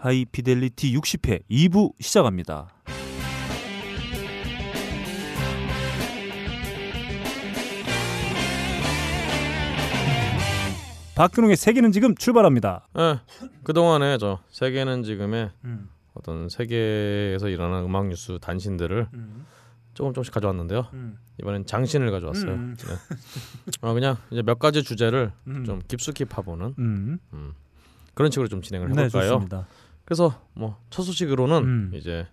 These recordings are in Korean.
하이피델리티 60회 2부 시작합니다. 박근홍의 세계는 지금 출발합니다. 예, 그 동안에 저 세계는 지금의 음. 어떤 세계에서 일어나는 음악 뉴스 단신들을 음. 조금 조금씩 가져왔는데요. 음. 이번엔 장신을 가져왔어요. 음. 네. 어, 그냥 이제 몇 가지 주제를 음. 좀 깊숙이 파보는 음. 음, 그런 식으로 좀 진행을 네, 해볼까요? 좋습니다. 그래서 뭐 첫 소식으로는 음. 이제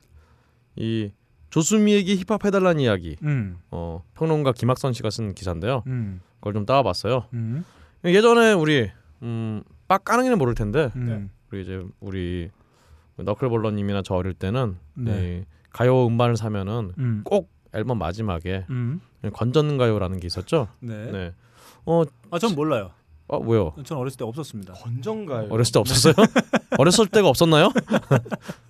이 조수미에게 힙합 해달라는 이야기 음. 어, 평론가 김학선 씨가 쓴 기사인데요. 음. 그걸 좀 따와봤어요. 음. 예전에 우리 음, 빡 까는이는 모를 텐데 음. 우리 이제 우리 너클볼러님이나 저 어릴 때는 네. 이 가요 음반을 사면은 음. 꼭 앨범 마지막에 음. 건전가요라는 게 있었죠. 네. 네. 어, 아, 전 몰라요. 어 뭐요? 전 어렸을 때 없었습니다. 건전가요? 어렸을 때 없었어요? 어렸을 때가 없었나요?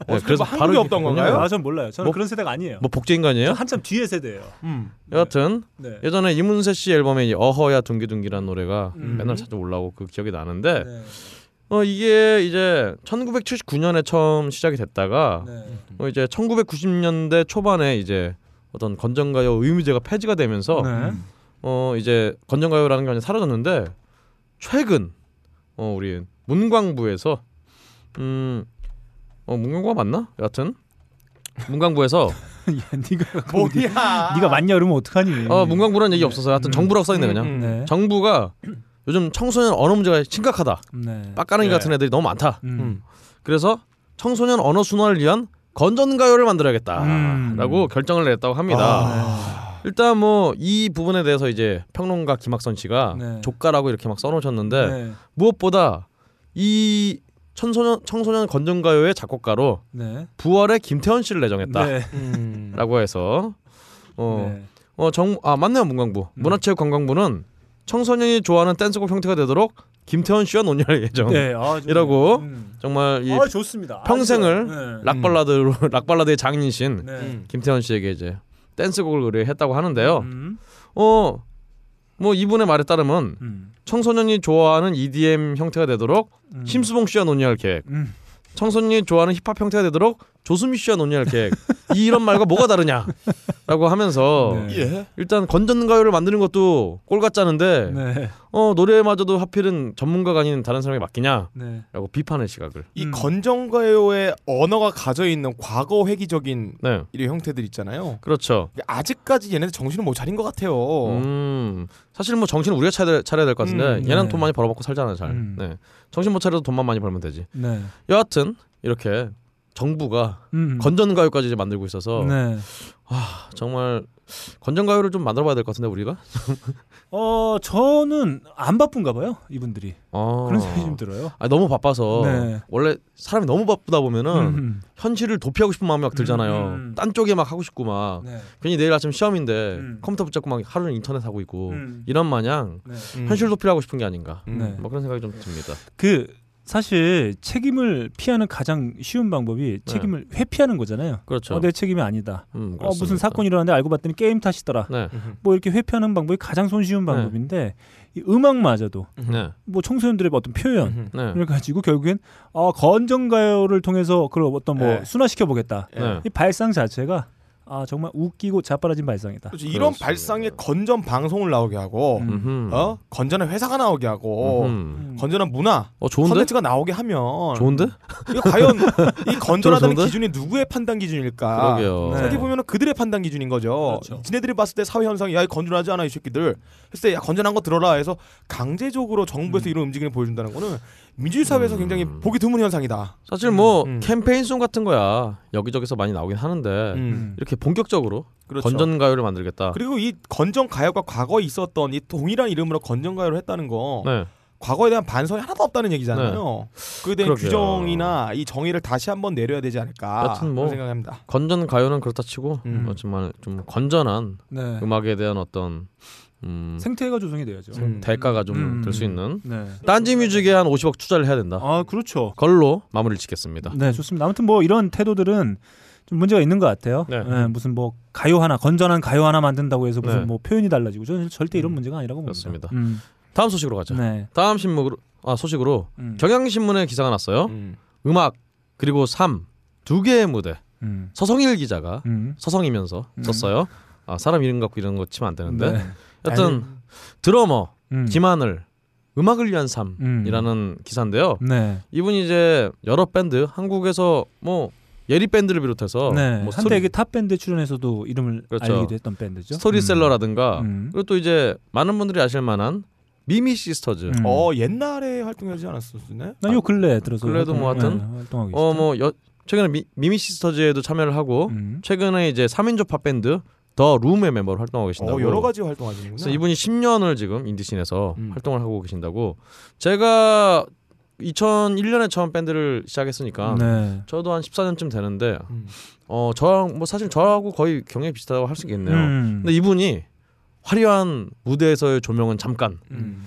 네, 그래서 한국에 이렇게 없던 건가요? 아, 전 몰라요. 저는 뭐- 그런 세대가 아니에요. 뭐 복제 인간이에요? 한참 뒤에 세대예요. 음. 여하튼 네. 예전에 이문세 씨 앨범에 이 어허야 둥기둥기라는 노래가 음. 맨날 자주 올라오고 그 기억이 나는데 네. 어 이게 이제 1979년에 처음 시작이 됐다가 네. 어 이제 1990년대 초반에 이제 어떤 건전가요 의무제가 폐지가 되면서 네. 어 이제 건전가요라는 게 완전 사라졌는데 최근 어 우리 문광부에서 음 어, 문광부가 맞나? 여하튼 문광부에서 야, 네가 뭐야? 네가 맞냐 그러면 어떡하니? 어 문광부라는 얘기 없어서 하여튼 음. 정부라고 써 있네 그냥 음, 네. 정부가 요즘 청소년 언어 문제가 심각하다 네. 빡가능이 네. 같은 애들이 너무 많다 음. 그래서 청소년 언어 순환을 위한 건전가요를 만들어야겠다라고 음. 결정을 냈다고 합니다 아. 일단 뭐 이 부분에 대해서 이제 평론가 김학선 씨가 네. 조가라고 이렇게 막 써놓으셨는데 네. 무엇보다 이 청소년 청소년 건전가요의 작곡가로 네. 부활의 김태원 씨를 내정했다라고 네. 음. 해서 네. 어어정아 맞네요 문광부 음. 문화체육관광부는 청소년이 좋아하는 댄스곡 형태가 되도록 김태원 씨와 논의할 예정. 네. 아, 이라고 음. 정말 이 아, 좋습니다. 평생을 아, 락발라드로 락발라드의 장인신 네. 네. 음. 김태원 씨에게 이제 댄스곡을 의뢰했다고 하는데요. 음. 어 뭐 이분의 말에 따르면 음. 청소년이 좋아하는 EDM 형태가 되도록 음. 심수봉 씨와 논의할 계획. 음. 청소년이 좋아하는 힙합 형태가 되도록 조수미 씨와 논의할 계획. 이런 말과 뭐가 다르냐 라고 하면서 네. 예. 일단 건전가요를 만드는 것도 꼴 같자는데 네. 어 노래마저도 하필은 전문가가 아닌 다른 사람이 맡기냐라고 네. 비판의 시각을. 이 음. 건전가요의 언어가 가져 있는 과거 회기적인 네, 이런 형태들 있잖아요. 그렇죠. 아직까지 얘네들 정신을 못 차린 것 같아요. 음 사실 뭐 정신을 우리가 차려야, 차려야 될 것 같은데 음, 얘는 네. 돈 많이 벌어먹고 살잖아 잘. 음. 네. 정신 못 차려도 돈만 많이 벌면 되지. 네. 여하튼 이렇게 정부가 음. 건전가요까지 이제 만들고 있어서 네. 정말 건전가요를 좀 만들어봐야 될 것 같은데 우리가. 어, 저는 안 바쁜가 봐요. 이분들이. 어. 그런 생각이 좀 들어요. 아 너무 바빠서 네. 원래 사람이 너무 바쁘다 보면은 음. 현실을 도피하고 싶은 마음이 막 들잖아요. 음. 딴 쪽에 막 하고 싶고 막 네. 괜히 내일 아침 시험인데 음. 컴퓨터 붙잡고 막 하루는 인터넷 하고 있고 음. 이런 마냥 네. 음. 현실 도피를 하고 싶은 게 아닌가. 음. 네. 뭐 그런 생각이 좀 듭니다. 그 사실 책임을 피하는 가장 쉬운 방법이 책임을 회피하는 거잖아요. 네. 그렇죠. 어, 내 책임이 아니다. 음, 어, 무슨. 사건이 일어났는데 알고 봤더니 게임 탓이더라. 네. 음. 뭐 이렇게 회피하는 방법이 가장 손쉬운 방법인데 이 음악마저도 네. 뭐 청소년들의 어떤 표현 음. 네. 을 가지고 결국엔 어, 건전가요를 통해서 그런 어떤 뭐 네. 순화시켜 보겠다. 네. 이 발상 자체가 아 정말 웃기고 자빠라진 발상이다. 그렇죠. 이런 그렇습니다. 발상에 건전 방송을 나오게 하고 음. 음흠. 어 건전한 회사가 나오게 하고 음흠. 음. 건전한 문화 어 좋은데? 컨텐츠가 나오게 하면 좋은데? 이거 과연 이 건전하다는 좋은데? 기준이 누구의 판단 기준일까? 그러게요. 네. 생각해 보면 그들의 판단 기준인 거죠. 그렇죠. 지네들이 봤을 때 사회 현상이 야 이거 건전하지 않아 이 새끼들. 했을 때야 건전한 거 들어라 해서 강제적으로 정부에서 음. 이런 움직임을 보여준다는 거는 민주주의 사회에서 음. 굉장히 보기 드문 현상이다. 사실 뭐 음. 캠페인송 같은 거야 여기저기서 많이 나오긴 하는데 음. 이렇게 본격적으로 그렇죠. 건전 가요를 만들겠다. 그리고 이 건전 가요가 과거에 있었던 이 동일한 이름으로 건전 가요를 했다는 거 네. 과거에 대한 반성이 하나도 없다는 얘기잖아요. 그에 대한 그러게요. 규정이나 이 정의를 다시 한번 내려야 되지 않을까 여튼 뭐 생각합니다. 건전 가요는 그렇다 치고 음. 어, 정말 좀 건전한 네. 음악에 대한 어떤 음, 생태가 조성이 돼야죠. 음. 대가가 좀 음. 될수 있는 네. 딴지 뮤직에 한 50억 투자를 해야 된다. 아 그렇죠. 걸로 마무리를 짓겠습니다. 네 좋습니다. 아무튼 뭐 이런 태도들은 좀 문제가 있는 것 같아요. 네. 네, 무슨 뭐 가요 하나 건전한 가요 하나 만든다고 해서 무슨 네. 뭐 표현이 달라지고 저는 절대 이런 음. 문제가 아니라고 봅니다. 그렇습니다. 음. 다음 소식으로 가죠. 네. 다음 신문으로 아 소식으로 음. 경향신문에 기사가 났어요. 음. 음악 그리고 3. 두 개의 무대. 음. 서성일 기자가 음. 서성이면서 음. 썼어요. 아, 사람 이름 갖고 이런 거 치면 안 되는데. 네. 여튼 드러머 음. 김하늘 음악을 위한 삶이라는 음. 기사인데요. 네. 이분이 이제 여러 밴드 한국에서 뭐 예리 밴드를 비롯해서 네. 뭐 한때 이게 탑 밴드 출연해서도 이름을 그렇죠. 알리기도 했던 밴드죠. 스토리셀러라든가 음. 그리고 또 이제 많은 분들이 아실 만한 미미 시스터즈. 음. 어 옛날에 활동하지 않았었네. 난요 근래 들어서 그래도 뭐 하여튼 네, 활동하고 어 있죠. 뭐 최근에 미, 미미 시스터즈에도 참여를 하고 음. 최근에 이제 3인조 팝 밴드 더 룸의 멤버로 활동하고 계신다고. 어, 여러 가지 활동하시는구나. 그래서 이분이 10년을 지금 인디씬에서 음. 활동을 하고 계신다고. 제가 2001년에 처음 밴드를 시작했으니까 네. 저도 한 14년쯤 되는데 음. 어 저랑 뭐 사실 저하고 거의 경력이 비슷하다고 할 수 있겠네요. 음. 근데 이분이 화려한 무대에서의 조명은 잠깐 음.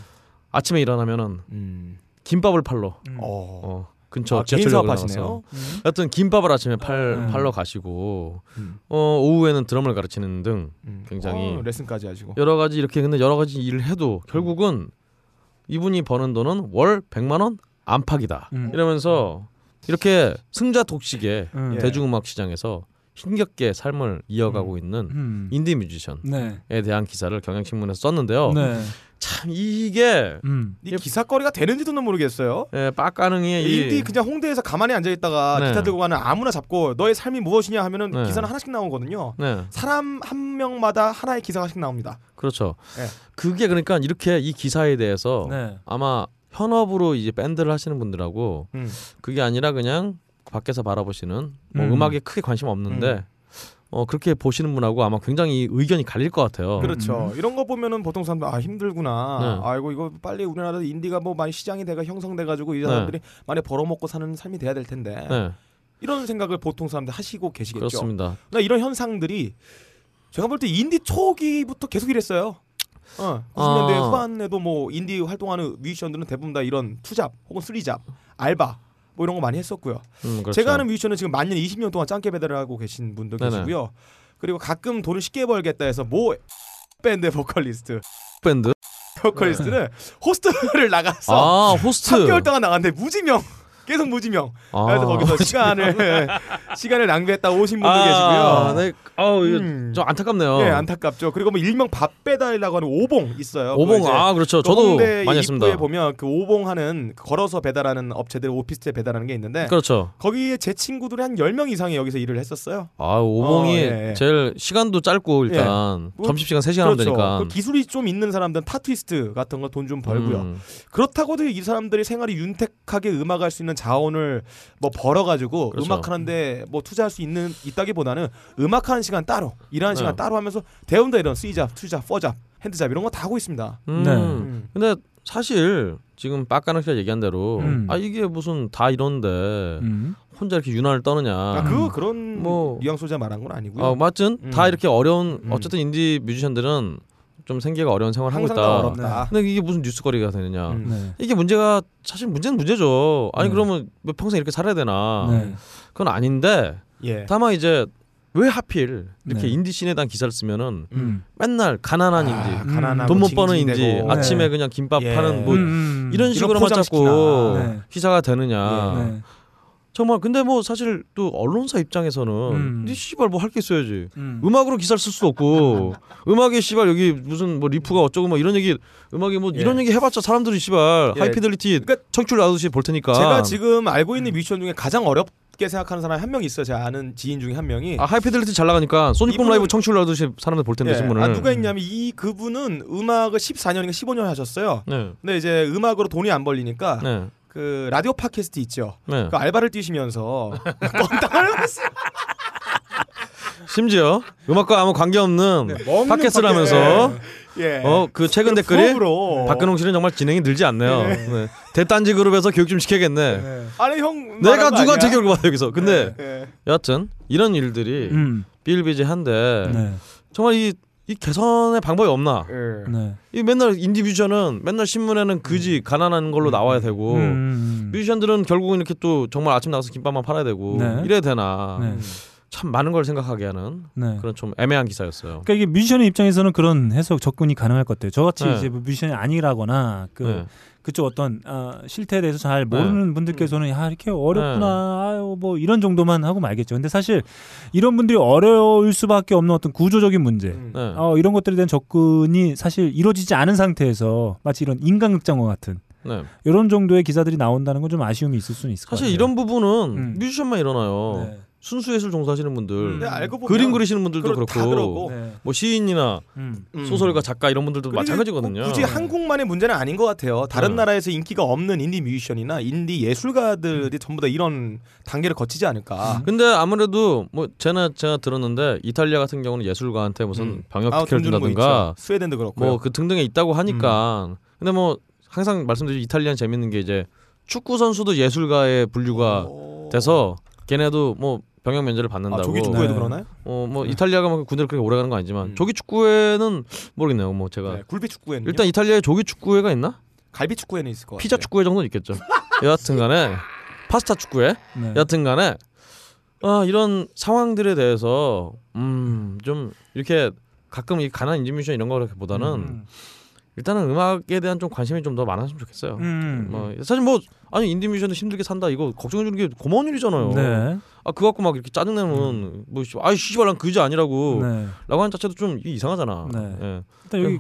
아침에 일어나면은 음. 김밥을 팔러 음. 어. 어 근처 아, 지하철역을 사업하시네요. 음. 여튼 김밥을 아침에 팔 음. 팔러 가시고 음. 어 오후에는 드럼을 가르치는 등 음. 굉장히 어, 레슨까지 하시고. 여러 가지 이렇게 근데 여러 가지 일을 해도 결국은 이분이 버는 돈은 월 100만 원 안팎이다. 음. 이러면서 이렇게 승자 독식의 음. 예. 대중음악 시장에서 힘겹게 삶을 이어가고 있는 음. 인디 뮤지션에 네. 대한 기사를 경향신문에서 썼는데요. 네. 참 이게 음. 이 기사거리가 되는지도 모르겠어요. 예, 빡가능의 이 인디 그냥 홍대에서 가만히 앉아 있다가 네. 기타 들고 가는 아무나 잡고 너의 삶이 무엇이냐 하면은 네. 기사는 하나씩 나오거든요. 네, 사람 한 명마다 하나의 기사가씩 나옵니다. 그렇죠. 예. 그게 그러니까 이렇게 이 기사에 대해서 네. 아마 현업으로 이제 밴드를 하시는 분들하고 음. 그게 아니라 그냥 밖에서 바라보시는 뭐 음. 음. 악에 크게 관심 없는데 어 그렇게 보시는 분하고 아마 굉장히 의견이 갈릴 것 같아요. 그렇죠. 이런 거 보면은 보통 사람들 아 힘들구나. 네. 아이고 이거 빨리 우리나라 인디가 뭐 많이 시장이 돼가 형성돼 가지고 이 사람들이 많이 벌어먹고 사는 삶이 돼야 될 텐데 네, 이런 생각을 보통 사람들 하시고 계시겠죠. 그렇습니다. 나 이런 현상들이 제가 볼 때 인디 초기부터 계속 이랬어요. 어, 90년대 아. 후반에도 뭐 인디 활동하는 뮤지션들은 대부분 다 이런 투잡 혹은 쓰리잡, 알바 뭐 이런 거 많이 했었고요. 음, 그렇죠. 제가 아는 뮤지션은 지금 만년 20년 동안 짱깨 배달을 하고 계신 분도 네네. 계시고요. 그리고 가끔 돈을 쉽게 벌겠다 해서 모 밴드 보컬리스트 밴드 보컬리스트는 호스트를 나가서 아 호스트 3개월 동안 나갔는데 무지명 계속 무지명. 아. 그래서 거기서 시간을 시간을 낭비했다 오신 분도 아, 계시고요. 네. 아우 음. 좀 안타깝네요. 예, 안타깝죠. 그리고 뭐 일명 밥 배달이라고 하는 오봉 있어요. 오봉 아 그렇죠. 그 저도 많이 입구에 했습니다. 보면 그 오봉하는 그 걸어서 배달하는 업체들 오피스텔 배달하는 게 있는데 그렇죠. 거기에 제 친구들이 한 10명 이상이 여기서 일을 했었어요. 아 오봉이 어, 예, 예. 제일 시간도 짧고 일단 뭐, 점심 시간 3시간 하면 되니까. 그 기술이 좀 있는 사람들은 타투이스트 같은 거 돈 좀 벌고요. 음, 그렇다고도 이 사람들이 생활이 윤택하게 음악할 수 있는 자원을 뭐 벌어가지고 그렇죠. 음악 하는데 뭐 투자할 수 있는 있다기보다는 음악 하는 시간 따로 일하는 시간 네. 따로 하면서 대운다 이런 쓰이잡, 투잡, 퍼잡, 핸드잡 이런 거 다 하고 있습니다. 음. 네. 음. 근데 사실 지금 빡가능 씨가 얘기한 대로 음. 아 이게 무슨 다 이런데 음. 혼자 이렇게 윤활을 떠느냐. 아, 그거 그런 뭐- 뉘앙소자 말한 건 아니고요. 어, 맞든 음. 다 이렇게 어려운 음. 어쨌든 인디 뮤지션들은 좀 생계가 어려운 생활을 하고 있다. 다 어렵다. 근데 이게 무슨 뉴스거리가 되느냐. 음. 네. 이게 문제가 사실 문제는 문제죠. 아니 네. 그러면 뭐 평생 이렇게 살아야 되나? 네. 그건 아닌데 예. 다만 이제 왜 하필 이렇게 네. 인디 씬에 대한 기사를 쓰면은 음. 맨날 가난한 아, 인디, 가난하고 돈못 버는 인디, 징징대고. 아침에 네. 그냥 김밥 예. 파는 뭐 음. 이런 식으로만. 자꾸 네. 기사가 되느냐. 네. 정말 근데 뭐 사실 또 언론사 입장에서는 음. 니 씨발 뭐 할 게 있어야지. 음. 음악으로 기사를 쓸 수도 없고 음악에 씨발 여기 무슨 뭐 리프가 어쩌고 뭐 이런 얘기 음악에 뭐 예. 이런 얘기 해봤자 사람들이 씨발 예. 하이피델리티 그러니까 청출 나듯이 볼 테니까 제가 지금 알고 있는 뮤지션 중에 가장 어렵게 생각하는 사람이 한 명 있어요. 제가 아는 지인 중에 한 명이. 아 하이피델리티 잘 나가니까 소닉붐 라이브 청출 나듯이 사람들 볼 텐데 예. 신문을 아, 누가 있냐면 이 그분은 음악을 14년인가 15년 하셨어요. 네. 근데 이제 음악으로 돈이 안 벌리니까 네. 그 라디오 팟캐스트 있죠. 네. 그 알바를 뛰시면서 껌땅을 했어요. 심지어 음악과 아무 관계없는 네, 먹는 팟캐스트를 팟캐- 하면서 예. 어그 최근 그 댓글이 부업으로. 박근홍 씨는 정말 진행이 늘지 않네요. 네. 대딴지 그룹에서 교육 좀 시켜야겠네. 네. 아니 형 내가 아니야? 교육을 받아 여기서. 근데 예. 여하튼 이런 일들이 음. 비일비재한데 네. 정말 이, 이 개선의 방법이 없나? 예. 네. 이 맨날 인디 뮤지션은 맨날 신문에는 그지 가난한 걸로 나와야 되고 음. 뮤지션들은 결국은 이렇게 또 정말 아침 나가서 김밥만 팔아야 되고 네. 이래야 되나? 네. 음. 참 많은 걸 생각하게 하는 네. 그런 좀 애매한 기사였어요. 그러니까 이게 뮤지션의 입장에서는 그런 해석 접근이 가능할 것 같아요. 저같이 네. 이제 뭐 뮤지션이 아니라거나 그 네. 그쪽 어떤 아, 실태에 대해서 잘 모르는 분들께서는 야 이렇게 어렵구나 네. 아유 뭐 이런 정도만 하고 말겠죠. 근데 사실 이런 분들이 어려울 수밖에 없는 어떤 구조적인 문제, 음. 네. 어, 이런 것들에 대한 접근이 사실 이루어지지 않은 상태에서 마치 이런 인간극장과 같은 네. 이런 정도의 기사들이 나온다는 건 좀 아쉬움이 있을 수는 있을 것 사실 같아요. 이런 부분은 음. 뮤지션만 일어나요. 네. 순수 예술 종사하시는 분들, 음. 근데 알고 보면 그림 그리시는 분들도 그렇- 그렇고. 네. 뭐 시인이나 음. 음. 소설가 작가 이런 분들도 마찬가지거든요. 꼭 굳이 한국만의 문제는 아닌 것 같아요. 다른 네. 나라에서 인기가 없는 인디 뮤지션이나 인디 예술가들이 전부 다 이런 단계를 거치지 않을까. 근데 아무래도 뭐 제가 제가 들었는데 이탈리아 같은 경우는 예술가한테 무슨 음. 병역 아, 특혜를 거 준다든가. 스웨덴도 그렇고요. 뭐그 등등에 있다고 하니까. 근데 뭐 항상 말씀드린 이탈리아는 재밌는 게 이제 축구 선수도 예술가의 분류가 오. 돼서 걔네도 뭐 병역 면제를 받는다고. 아, 조기 축구에도 네. 그러나요? 어, 뭐 이탈리아가 뭐 군대를 그렇게 오래 가는 건 아니지만 음. 조기 축구회는 모르겠네요. 뭐 제가 네, 굴비 축구에는 일단 이탈리아에 조기 축구회가 있나? 갈비 축구에는 있을 것 같아요. 피자 축구회 정도는 있겠죠. 여하튼간에 파스타 축구회. 네. 여하튼간에 아 이런 상황들에 대해서 음 좀 이렇게 가끔 이 가난 인디뮤지션 이런 거보다는 음. 일단은 음악에 대한 좀 관심이 좀 더 많았으면 좋겠어요. 음. 뭐 사실 뭐 아니 인디뮤지션도 힘들게 산다 이거 걱정해 주는 게 고마운 일이잖아요. 네. 아 그거 갖고 막 이렇게 짜증 내면 뭐 씨, 아이 씨발 난 그지 아니라고 네. 라고 하는 자체도 좀 이상하잖아. 네. 예. 일단 여기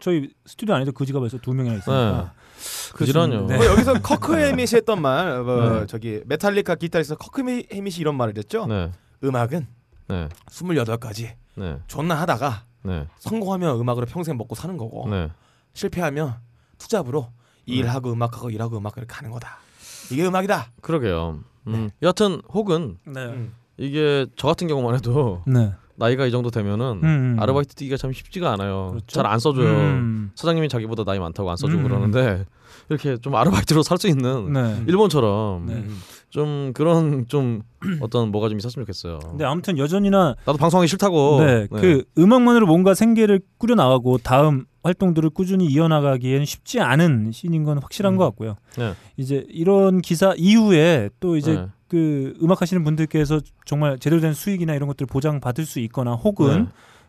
저희 스튜디오 안에도 그지가 벌써 두 명이나 있으니까. 그지라뇨. 네. 뭐 여기서 커크 해밋이 했던 말, 뭐 네. 저기 메탈리카 기타리스트 커크 해밋이 이런 말을 했죠. 네. 음악은 네. 28가지 네. 존나 하다가 네. 성공하면 음악으로 평생 먹고 사는 거고 네. 실패하면 투잡으로 일하고 음악하고 일하고 음악 이렇게 가는 거다. 이게 음악이다. 그러게요. 음. 여하튼 혹은 네. 음. 이게 저 같은 경우만 해도 네. 나이가 이 정도 되면은 음. 아르바이트 뛰기가 참 쉽지가 않아요. 그렇죠. 잘안 써줘요. 음. 사장님이 자기보다 나이 많다고 안 써주고 음. 그러는데 이렇게 좀 아르바이트로 살 수 있는 네. 일본처럼 네. 음. 좀 그런 좀 어떤 뭐가 좀 있었으면 좋겠어요. 근데 아무튼 여전히나 나도 방송하기 싫다고. 네, 그 음악만으로 뭔가 생계를 꾸려 나가고 다음 활동들을 꾸준히 이어나가기에는 쉽지 않은 씬인 건 확실한 음. 것 같고요. 네. 이제 이런 기사 이후에 또 이제 네. 그 음악 하시는 분들께서 정말 제대로 된 수익이나 이런 것들을 보장 받을 수 있거나 혹은 네.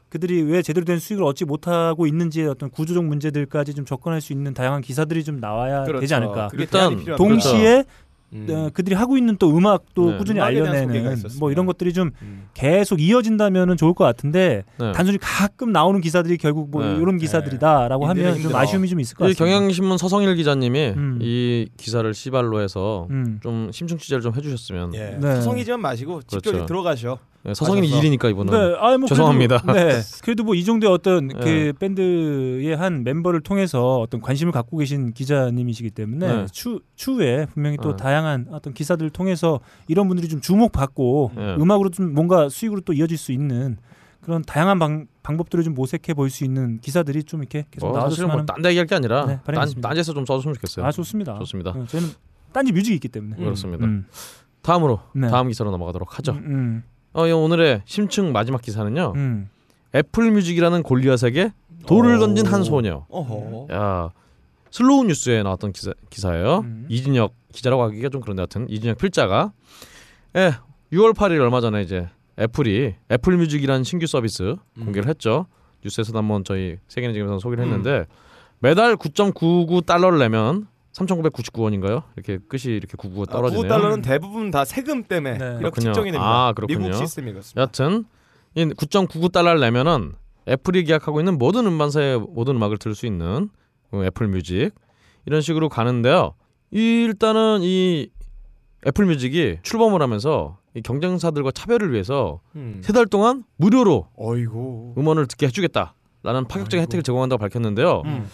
그들이 왜 제대로 된 수익을 얻지 못하고 있는지의 어떤 구조적 문제들까지 좀 접근할 수 있는 다양한 기사들이 좀 나와야 그렇죠. 되지 않을까. 일단 동시에 음. 어, 그들이 하고 있는 또 음악도 네. 꾸준히 알려내는. 뭐 이런 것들이 좀 음. 계속 이어진다면은 좋을 것 같은데 네. 단순히 가끔 나오는 기사들이 결국 뭐 네. 이런 기사들이다라고 하면 좀. 아쉬움이 좀 있을 것이 같습니다. 경향신문 서성일 기자님이 음. 이 기사를 시발로 해서 음. 좀 심층 취재를 좀 해주셨으면 예. 네. 서성이지만 마시고 그렇죠. 들어가셔. 네, 서성일 하셔서. 일이니까 이분은 네, 아이 뭐 죄송합니다. 그래도, 네, 그래도 뭐 이 정도의 어떤 네. 그 밴드의 한 멤버를 통해서 어떤 관심을 갖고 계신 기자님이시기 때문에 네. 추 추후에 분명히 또 네. 다양한 어떤 기사들을 통해서 이런 분들이 좀 주목받고 네. 음악으로 좀 뭔가 수익으로 또 이어질 수 있는 그런 다양한 방, 방법들을 좀 모색해 볼 수 있는 기사들이 좀 이렇게 계속 뭐 사실은 나와줬으면 하는 뭐딴 얘기할 게 아니라 네, 딴. 딴지에서 좀 써줬으면 좋겠어요. 아 좋습니다. 좋습니다. 어, 저희는 딴지 뮤직이 있기 때문에. 음. 그렇습니다. 음. 다음으로 네. 다음 기사로 넘어가도록 하죠. 음, 어, 이 오늘의 심층 마지막 기사는요. 음, 음. 애플뮤직이라는 골리앗에게 돌을 오. 던진 한 소녀. 어허. 야 슬로우 뉴스에 나왔던 기사, 기사예요. 음. 이진혁 기자라고 하기가 좀 그런데 하여튼 이진혁 필자가 예 6월 8일 얼마 전에 이제 애플이 애플뮤직이라는 신규 서비스 음. 공개를 했죠. 뉴스에서도 한번 저희 세계는 지금에서 소개를 음. 했는데 매달 9.99 달러를 내면 3,999원인가요? 이렇게 끝이 이렇게 99가 아, 떨어지네요. 9달러는 대부분 다 세금 때문에 네. 이렇게 그렇군요. 책정이 됩니다. 아, 그렇군요. 미국 시스템이 그렇습니다. 여튼 이9.99 달러를 내면은 애플이 계약하고 있는 모든 음반사의 모든 음악을 들을 수 있는 그 애플 뮤직 이런 식으로 가는데요. 이 일단은 이 애플 뮤직이 출범을 하면서 이 경쟁사들과 차별을 위해서 음. 세달 동안 무료로 어이고. 음원을 듣게 해주겠다라는 파격적인 아이고. 혜택을 제공한다고 밝혔는데요. 음.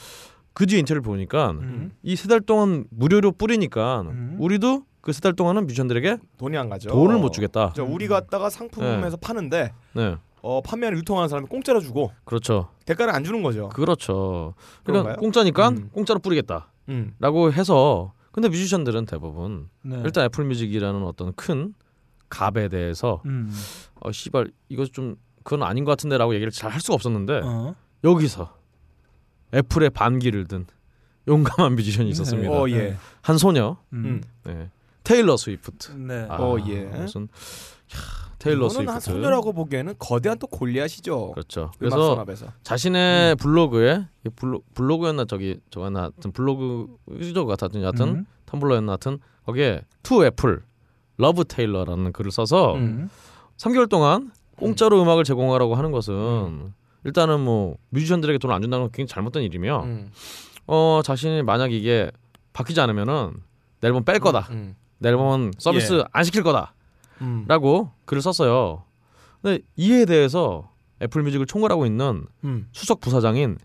그 뒤에 인터뷰를 보니까 음. 이세 달 동안 무료로 뿌리니까 음. 우리도 그 세 달 동안은 뮤지션들에게 돈이 안 가죠. 돈을 못 주겠다. 저 우리 갖다가 상품에서 파는데 네, 어, 판매하는 유통하는 사람이 공짜로 주고 그렇죠. 대가를 안 주는 거죠. 그렇죠. 그러니까 그런가요? 공짜니까 음. 공짜로 뿌리겠다라고 음. 해서 근데 뮤지션들은 대부분 네. 일단 애플 뮤직이라는 어떤 큰 갑에 대해서 음. 어 씨발 이거 좀 그건 아닌 것 같은데라고 얘기를 잘 할 수가 없었는데 어. 여기서 애플의 반기를 든 용감한 뮤지션이 있었습니다. 어 예. 한 소녀 음. 음. 네. 테일러 스위프트. 네. 아, 어, 예. 무슨 야, 테일러 이거는 한 스위프트. 소녀라고 보기에는 거대한 또 골리앗이죠. 그렇죠. 그래서 산업에서. 자신의 음. 블로그에 이 블로, 블로그였나 저기 저거나 하여튼 블로그죠 같은 여하튼 음. 텀블러였나 하여튼 거기에 To Apple, Love Taylor라는 글을 써서 음. 3개월 동안 공짜로 음. 악을 제공하라고 하는 것은 일단은 뭐 뮤지션들에게 돈을 안 준다는 건 굉장히 잘못된 일이며 음. 어 자신이 만약 이게 바뀌지 않으면은 내 앨범 뺄 거다. 음. 내 앨범은 서비스 예. 안 시킬 거다. 음. 라고 글을 썼어요. 근데 이에 대해서 애플뮤직을 총괄하고 있는 음. 수석 부사장인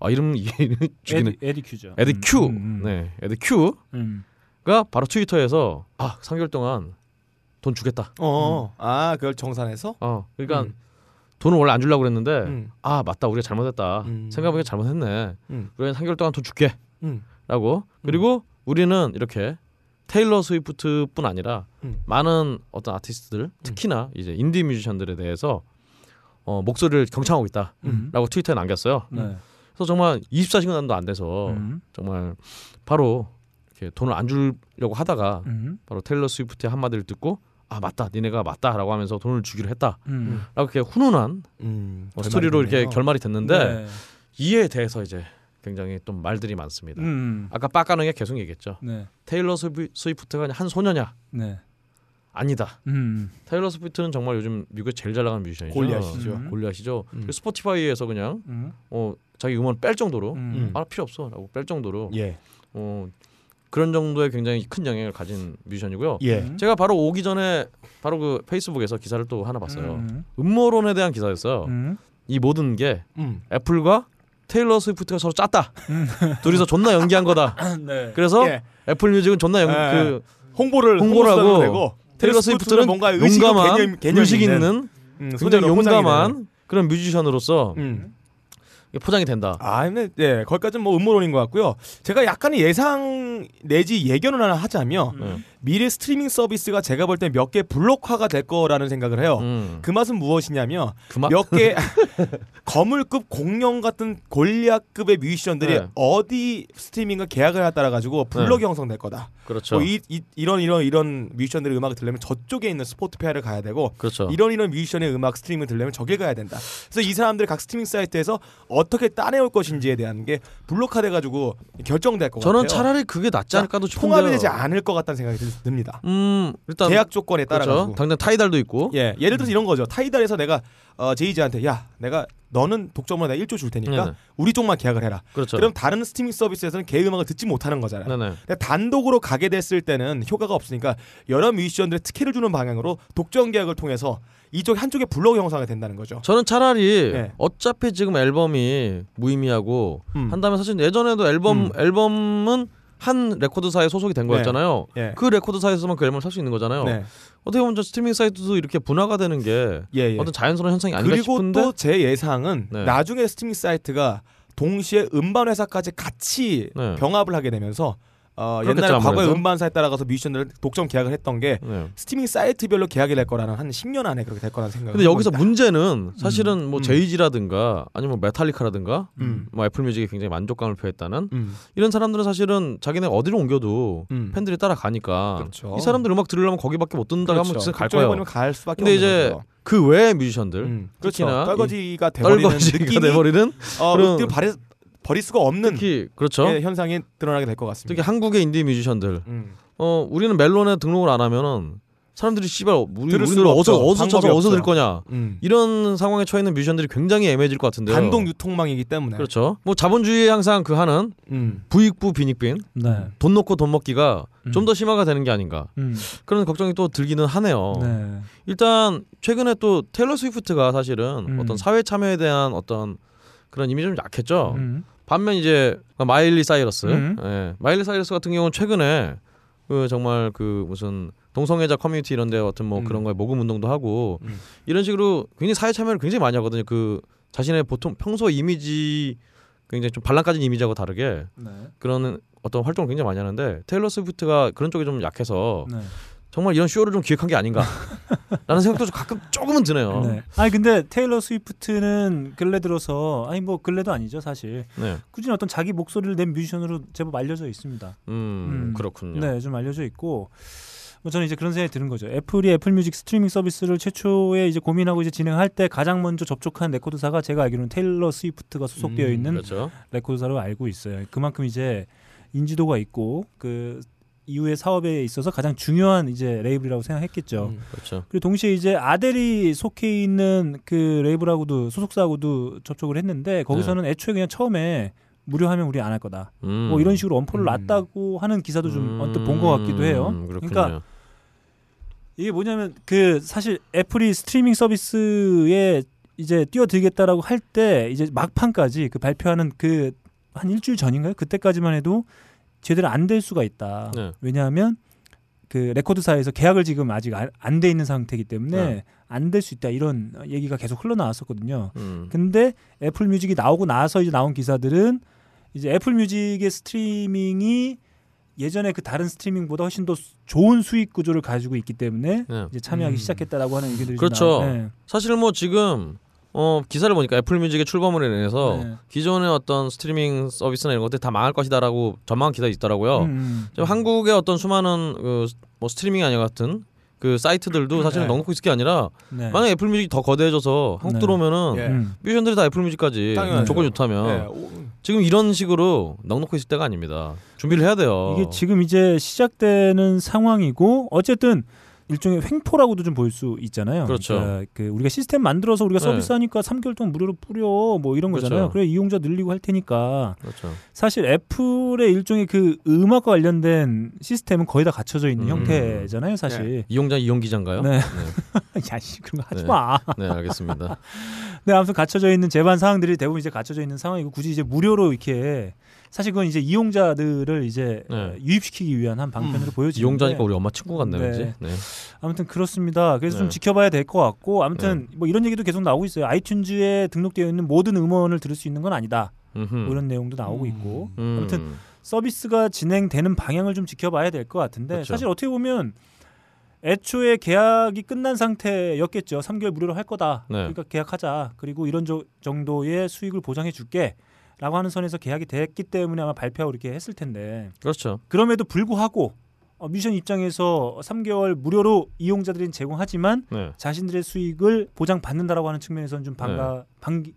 아 이름 이게 죽이네. 에디, 에디 큐죠. 음, 큐. 음, 음. 네. 에드 큐가 음. 바로 트위터에서 아, 3개월 동안 돈 주겠다. 어. 아, 그걸 정산해서? 어. 그러니까 음. 돈을 원래 안 주려고 그랬는데 음. 아, 맞다. 우리가 잘못했다. 음. 생각해보니까 잘못했네. 음. 우리는 3개월 동안 돈 줄게. 음. 라고. 그리고 우리는 이렇게 테일러 스위프트뿐 아니라 음. 많은 어떤 아티스트들, 특히나 이제 인디 뮤지션들에 대해서 어, 목소리를 경청하고 있다라고 음. 트위터에 남겼어요. 네. 그래서 정말 24시간도 안 돼서 음. 정말 바로 이렇게 돈을 안 주려고 하다가 음. 바로 테일러 스위프트의 한마디를 듣고 아 맞다 니네가 맞다라고 하면서 돈을 주기로 했다라고 음. 이렇게 훈훈한 음. 어, 스토리로 이렇게 결말이 됐는데 네. 이에 대해서 이제 굉장히 또 말들이 많습니다. 음. 아까 빡가능에 계속 얘기했죠. 네. 테일러 스위- 스위프트가 한 소녀냐? 네. 아니다. 음. 테일러 스위프트는 정말 요즘 미국에 제일 잘 나가는 뮤지션이죠. 골리앗이죠. 음. 골리앗이죠. 음. 스포티파이에서 그냥 음. 어, 자기 음원 뺄 정도로 음. 아 필요 없어라고 뺄 정도로 예. 어, 그런 정도의 굉장히 큰 영향을 가진 뮤지션이고요. 예. 음. 제가 바로 오기 전에 바로 그 페이스북에서 기사를 또 하나 봤어요. 음. 음모론에 대한 기사였어요. 음. 이 모든 게 음. 애플과 테일러 스위프트가 서로 짰다. 둘이서 존나 연기한 거다. 네. 그래서 예. 애플 뮤직은 존나 연, 예, 그 홍보를 홍보를 홍보수단으로 하고 되고 테일러 스위프트는 뭔가 의식 용감한 개념, 개념 의식 있는 음, 굉장히 용감한 되는. 그런 뮤지션으로서 음. 포장이 된다. 아, 근데 예, 거기까지는 뭐 음모론인 것 같고요. 제가 약간의 예상 내지 예견을 하나 하자면 네. 미래 스트리밍 서비스가 제가 볼 때 몇 개 블록화가 될 거라는 생각을 해요. 음. 그 말은 무엇이냐면 그만 몇개 거물급 공룡 같은 골리앗급의 뮤지션들이 네. 어디 스트리밍과 계약을 따라 가지고 블록이 형성될 거다. 그렇죠. 뭐 이, 이, 이런 이런 이런 뮤지션들의 음악을 들려면 저쪽에 있는 스포티파이를 가야 되고 그렇죠. 이런 이런 뮤지션의 음악 스트리밍을 들려면 저길 가야 된다. 그래서 이 사람들 각 스트리밍 사이트에서 어떻게 따내올 것인지에 대한 게 블록화돼 가지고 결정될 것 저는 같아요. 차라리 그게 낫지 않을까도 싶은데요. 통합이 되지 않을 것 같다는 생각이 들- 듭니다. 음, 일단 계약 조건에 따라 그렇죠. 가지고. 당장 타이달도 있고. 예, 예를 들어서 이런 거죠. 타이달에서 내가 어, 제이지한테 야, 내가 너는 독점으로 내가 1조 줄 테니까 네네. 우리 쪽만 계약을 해라. 그렇죠. 그럼 다른 스트리밍 서비스에서는 걔 음악을 듣지 못하는 거잖아요. 네네. 근데 단독으로 가게 됐을 때는 효과가 없으니까 여러 뮤지션들의 특혜를 주는 방향으로 독점 계약을 통해서 이쪽 한쪽에 블록 형성이 된다는 거죠. 저는 차라리 네. 어차피 지금 앨범이 무의미하고 음. 한다면 사실 예전에도 앨범 음. 앨범은 한 레코드사에 소속이 된 네. 거였잖아요. 예. 그 레코드사에서만 그 앨범을 살 수 있는 거잖아요. 네. 어떻게 보면 저 스트리밍 사이트도 이렇게 분화가 되는 게 예, 예. 어떤 자연스러운 현상이 아닌가 그리고 싶은데 또 제 예상은 네. 나중에 스트리밍 사이트가 동시에 음반 회사까지 같이 네. 병합을 하게 되면서 어, 옛날에 아무래도. 음반사에 따라가서 뮤지션들 독점 계약을 했던 게 네. 스트리밍 사이트별로 계약이 될 거라는 한 10년 안에 그렇게 될 거라는 생각을 근데 여기서 있다. 문제는 사실은 뭐 음. 제이지라든가 아니면 뭐 메탈리카라든가 음. 뭐 애플뮤직에 굉장히 만족감을 표했다는 음. 이런 사람들은 사실은 자기네 어디로 옮겨도 음. 팬들이 따라가니까 그렇죠. 이 사람들 음악 들으려면 거기밖에 못 듣는다 하면 진짜 갈 거예요. 갈 수밖에 근데 이제 거죠. 그 외의 뮤지션들 음. 그렇죠. 떨거지가 돼버리는 떨거지가 느낌이 돼버리는 어, 그런- 그 버리, 버릴 수가 없는 특히 그렇죠. 예, 현상이 드러나게 될 것 같습니다. 특히 한국의 인디 뮤지션들 음. 어 우리는 멜론에 등록을 안 하면은 사람들이 씨발 우리 수가 어디서 없죠. 어디서 찾아 어디서 들. 거냐 음. 이런 상황에 처해 있는 뮤지션들이 굉장히 애매해질 것 같은데요. 단독 유통망이기 때문에 그렇죠. 뭐 자본주의에 항상 그 하는 음. 부익부 빈익빈 네. 돈 놓고 돈 먹기가 음. 좀더 심화가 되는 게 아닌가 음. 그런 걱정이 또 들기는 하네요. 네. 일단 최근에 또 테일러 스위프트가 사실은 음. 어떤 사회 참여에 대한 어떤 그런 이미지 좀 약했죠. 음. 반면 이제 마일리 사이러스, 음. 예, 마일리 사이러스 같은 경우는 최근에 그 정말 그 무슨 동성애자 커뮤니티 이런 데 같은 뭐 음. 그런 거에 모금 운동도 하고 음. 이런 식으로 굉장히 사회 참여를 굉장히 많이 하거든요. 그 자신의 보통 평소 이미지 굉장히 좀 반란까진 이미지하고 다르게 네. 그런 어떤 활동을 굉장히 많이 하는데 테일러 스위프트가 그런 쪽이 좀 약해서 네. 정말 이런 쇼를 좀 기획한 게 아닌가라는 생각도 좀 가끔 조금은 드네요. 네. 아니 근데 테일러 스위프트는 근래 들어서 아니 뭐 근래도 아니죠 사실 네. 꾸준히 어떤 자기 목소리를 낸 뮤지션으로 제법 알려져 있습니다. 음, 음. 그렇군요. 네, 좀 알려져 있고 뭐 저는 이제 그런 생각이 드는 거죠. 애플이 애플뮤직 스트리밍 서비스를 최초에 이제 고민하고 이제 진행할 때 가장 먼저 접촉한 레코드사가 제가 알기로는 테일러 스위프트가 소속되어 음, 있는 그렇죠. 레코드사로 알고 있어요. 그만큼 이제 인지도가 있고 그 이후의 사업에 있어서 가장 중요한 이제 레이블이라고 생각했겠죠. 음. 그렇죠. 그리고 동시에 이제 아델이 속해 있는 그 레이블하고도 소속사하고도 접촉을 했는데 거기서는 애초에 그냥 처음에 무료하면 우리 안 할 거다. 음. 뭐 이런 식으로 엄포를 음. 놨다고 하는 기사도 좀 음, 언뜻 본 것 같기도 해요. 그렇군요. 그러니까 이게 뭐냐면 그 사실 애플이 스트리밍 서비스에 이제 뛰어들겠다라고 할 때 이제 막판까지 그 발표하는 그 한 일주일 전인가요? 그때까지만 해도 제대로 안 될 수가 있다. 네. 왜냐하면 그 레코드사에서 계약을 지금 아직 안 돼 있는 상태이기 때문에 네. 안될 수 있다 이런 얘기가 계속 흘러나왔었거든요. 음. 근데 애플 뮤직이 나오고 나서 이제 나온 기사들은 이제 애플 뮤직의 스트리밍이 예전에 그 다른 스트리밍보다 훨씬 더 수- 좋은 수익 구조를 가지고 있기 때문에 네. 이제 참여하기 음. 시작했다라고 하는 의견들이 좀 그렇죠. 나오- 네. 사실 뭐 지금 어 기사를 보니까 애플 뮤직의 출범으로 인해서 네. 기존의 어떤 스트리밍 서비스나 이런 것들이 다 망할 것이다라고 전망한 기사가 있더라고요. 음, 지금 한국의 어떤 수많은 그 뭐 스트리밍 아니와 같은 그 사이트들도 사실은 네. 넉넉히 있을 게 아니라 네. 만약 애플 뮤직이 더 거대해져서 한국 네. 들어오면은 예. 음. 뮤지션들이 다 애플 뮤직까지 당연하죠. 조건이 좋다면 예. 오, 지금 이런 식으로 넉넉히 있을 때가 아닙니다. 준비를 해야 돼요. 이게 지금 이제 시작되는 상황이고 어쨌든 일종의 횡포라고도 좀 볼 수 있잖아요. 그렇죠. 그러니까 그 우리가 시스템 만들어서 우리가 네. 서비스하니까 3개월 동안 무료로 뿌려 뭐 이런 거잖아요. 그렇죠. 그래 이용자 늘리고 할 테니까 그렇죠. 사실 애플의 일종의 그 음악과 관련된 시스템은 거의 다 갖춰져 있는 음. 형태잖아요, 사실. 이용자 이용 기자인가요? 네. 네. 야씨 그런 거 하지 네. 마. 네, 알겠습니다. 네, 아무튼 갖춰져 있는 제반 사항들이 대부분 이제 갖춰져 있는 상황이고 굳이 이제 무료로 이렇게 사실 그건 이제 이용자들을 이제 네. 어, 유입시키기 위한 한 방편으로 보여지는데 이용자니까 우리 엄마 친구 같네, 네. 네. 아무튼 그렇습니다. 그래서 좀 네. 지켜봐야 될 것 같고 아무튼 뭐 이런 얘기도 계속 나오고 있어요. 아이튠즈에 등록되어 있는 모든 음원을 들을 수 있는 건 아니다. 뭐 이런 내용도 나오고 음. 있고 음. 아무튼 서비스가 진행되는 방향을 좀 지켜봐야 될 것 같은데 그렇죠. 사실 어떻게 보면 애초에 계약이 끝난 상태였겠죠. 3개월 무료로 할 거다. 네. 그러니까 계약하자. 그리고 이런 조- 정도의 수익을 보장해 줄게. 라고 하는 선에서 계약이 됐기 때문에 아마 발표하고 이렇게 했을 텐데 그렇죠. 그럼에도 불구하고 어, 뮤지션 입장에서 3개월 무료로 이용자들이 제공하지만 네. 자신들의 수익을 보장받는다라고 하는 측면에서는 좀 반가 반기,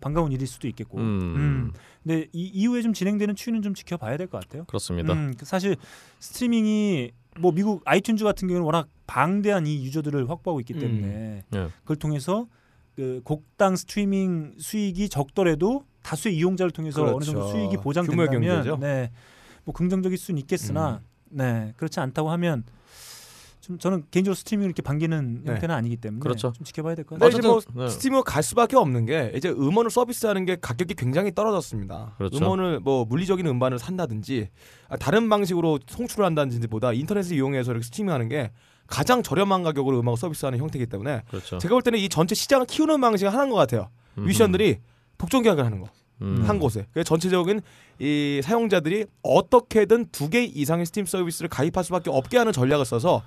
반가운 일일 수도 있겠고. 음. 음. 근데 이 이후에 좀 진행되는 추이는 좀 지켜봐야 될 것 같아요. 그렇습니다. 음, 그 사실 스트리밍이 뭐 미국 아이튠즈 같은 경우는 워낙 방대한 이 유저들을 확보하고 있기 때문에 예. 그걸 통해서 그 곡당 스트리밍 수익이 적더라도 다수의 이용자를 통해서 어느 정도 그렇죠. 수익이 보장된다면. 네. 뭐 긍정적일 수는 있겠으나 네. 그렇지 않다고 하면 좀 저는 개인적으로 스트리밍을 이렇게 반기는 네. 형태는 아니기 때문에 그렇죠. 좀 지켜봐야 될것 근데 같아요. 이제 뭐 네. 스트리머 갈 수밖에 없는 게 이제 음원을 서비스하는 게 가격이 굉장히 떨어졌습니다. 그렇죠. 음원을 뭐 물리적인 음반을 산다든지 아, 다른 방식으로 송출을 한다든지보다 인터넷을 이용해서 이렇게 스트리밍하는 게 가장 저렴한 가격으로 음악 서비스하는 형태이기 때문에 그렇죠. 제가 볼 때는 이 전체 시장을 키우는 방식이 하나인 것 같아요. 뮤지션들이 독점 계약을 하는 거. 음. 한 곳에. 그래서 전체적인 이 사용자들이 어떻게든 두 개 이상의 스트리밍 서비스를 가입할 수밖에 없게 하는 전략을 써서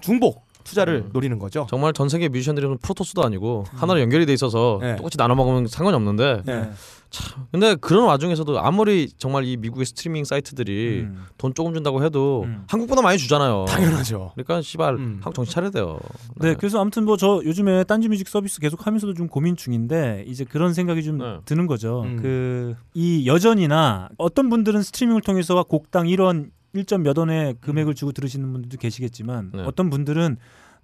중복 투자를 음. 노리는 거죠. 정말 전 세계 뮤지션들이 프로토스도 아니고 하나로 연결이 돼 있어서 네. 똑같이 나눠 먹으면 상관이 없는데 네. 근데 그런 와중에서도 아무리 정말 이 미국의 스트리밍 사이트들이 음. 돈 조금 준다고 해도 음. 한국보다 많이 주잖아요. 당연하죠. 그러니까 씨발 음. 한국 정신 차려야 돼요. 네, 그래서 아무튼 뭐 저 요즘에 딴지 뮤직 서비스 계속 하면서도 좀 고민 중인데 이제 그런 생각이 좀 네. 드는 거죠. 음. 그이 여전이나 어떤 분들은 스트리밍을 통해서 곡당 1원 1점 몇 원의 금액을 주고 들으시는 분들도 계시겠지만 네. 어떤 분들은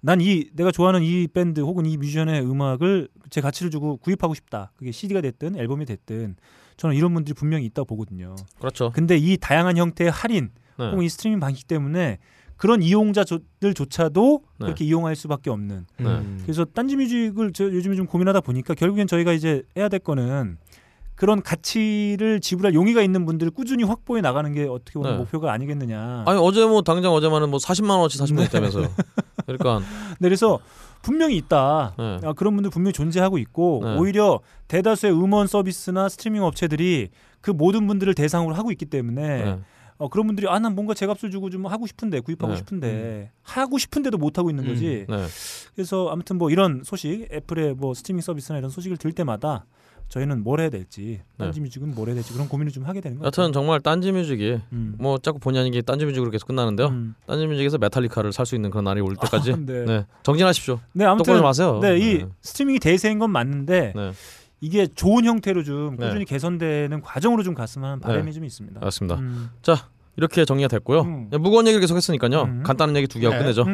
난 이 내가 좋아하는 이 밴드 혹은 이 뮤지션의 음악을 제 가치를 주고 구입하고 싶다. 그게 CD가 됐든 앨범이 됐든 저는 이런 분들이 분명히 있다고 보거든요. 그렇죠. 근데 이 다양한 형태의 할인 네. 혹은 이 스트리밍 방식 때문에 그런 이용자들조차도 네. 그렇게 이용할 수밖에 없는 네. 음. 그래서 딴지 뮤직을 저 요즘에 좀 고민하다 보니까 결국엔 저희가 이제 해야 될 거는 그런 가치를 지불할 용의가 있는 분들을 꾸준히 확보해 나가는 게 어떻게 보면 네. 목표가 아니겠느냐. 아니 어제 뭐 당장 어제만은 뭐 40만 원어치 사신 분 있다면서요. 그러니까 네, 그래서 분명히 있다. 네. 아, 그런 분들 분명히 존재하고 있고 네. 오히려 대다수의 음원 서비스나 스트리밍 업체들이 그 모든 분들을 대상으로 하고 있기 때문에 네. 어, 그런 분들이 아 난 뭔가 제값을 주고 좀 하고 싶은데 구입하고 네. 싶은데 하고 싶은데도 못 하고 있는 음. 거지. 네. 그래서 아무튼 뭐 이런 소식 애플의 뭐 스트리밍 서비스나 이런 소식을 들 때마다 저희는 뭘 해야 될지 네. 딴지 뮤직은 뭘 해야 될지 그런 고민을 좀 하게 되는 것 여튼. 정말 딴지뮤직이 음. 뭐 자꾸 본의 아니게 딴지뮤직으로 계속 끝나는데요. 음. 딴지뮤직에서 메탈리카를 살 수 있는 그런 날이 올 때까지 아, 네. 네. 정진하십시오. 네, 아무튼 좀 하세요. 네, 이 네. 스트리밍이 대세인 건 맞는데 네. 이게 좋은 형태로 좀 네. 꾸준히 개선되는 과정으로 좀 갔으면 하는 바람이 네. 좀 있습니다. 맞습니다. 음. 이렇게 정리가 됐고요. 음. 네, 무거운 얘기를 계속 했으니까요. 음. 간단한 얘기 두 개 하고 네. 끝내죠.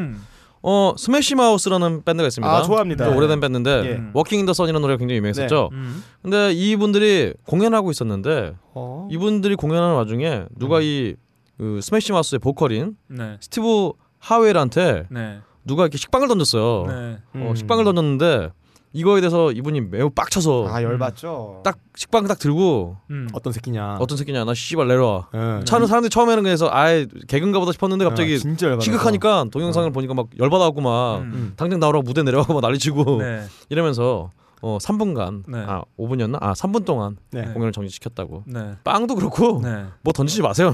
음. 어, 스매시 마우스라는 밴드가 있습니다. 아 좋아합니다. 좀 오래된 밴드인데 예. 음. Walking in the Sun이라는 노래가 굉장히 유명했었죠. 음. 근데 이분들이 공연하고 있었는데 어. 이분들이 공연하는 와중에 누가 음. 이 그 스매시 마우스의 보컬인 네. 스티브 하웰한테 네. 누가 이렇게 식빵을 던졌어요. 네. 어, 음. 식빵을 던졌는데 이거에 대해서 이분이 매우 빡쳐서 아 열받죠. 딱 식빵 딱 들고 음. 어떤 새끼냐. 어떤 새끼냐 나 씨발 내려와. 예. 차는 사람들이 처음에는 그래서 아예 개근가 보다 싶었는데 갑자기 아, 진짜 열받아. 시극하니까 동영상을 어. 보니까 막 열받아갖고 막 음. 음. 당장 나오라고 무대 내려가고 막 난리치고 네. 이러면서 어 3분간 네. 아 5분이었나 아 3분 동안 네. 네. 공연을 정지시켰다고 네. 빵도 그렇고 네. 뭐 던지지 마세요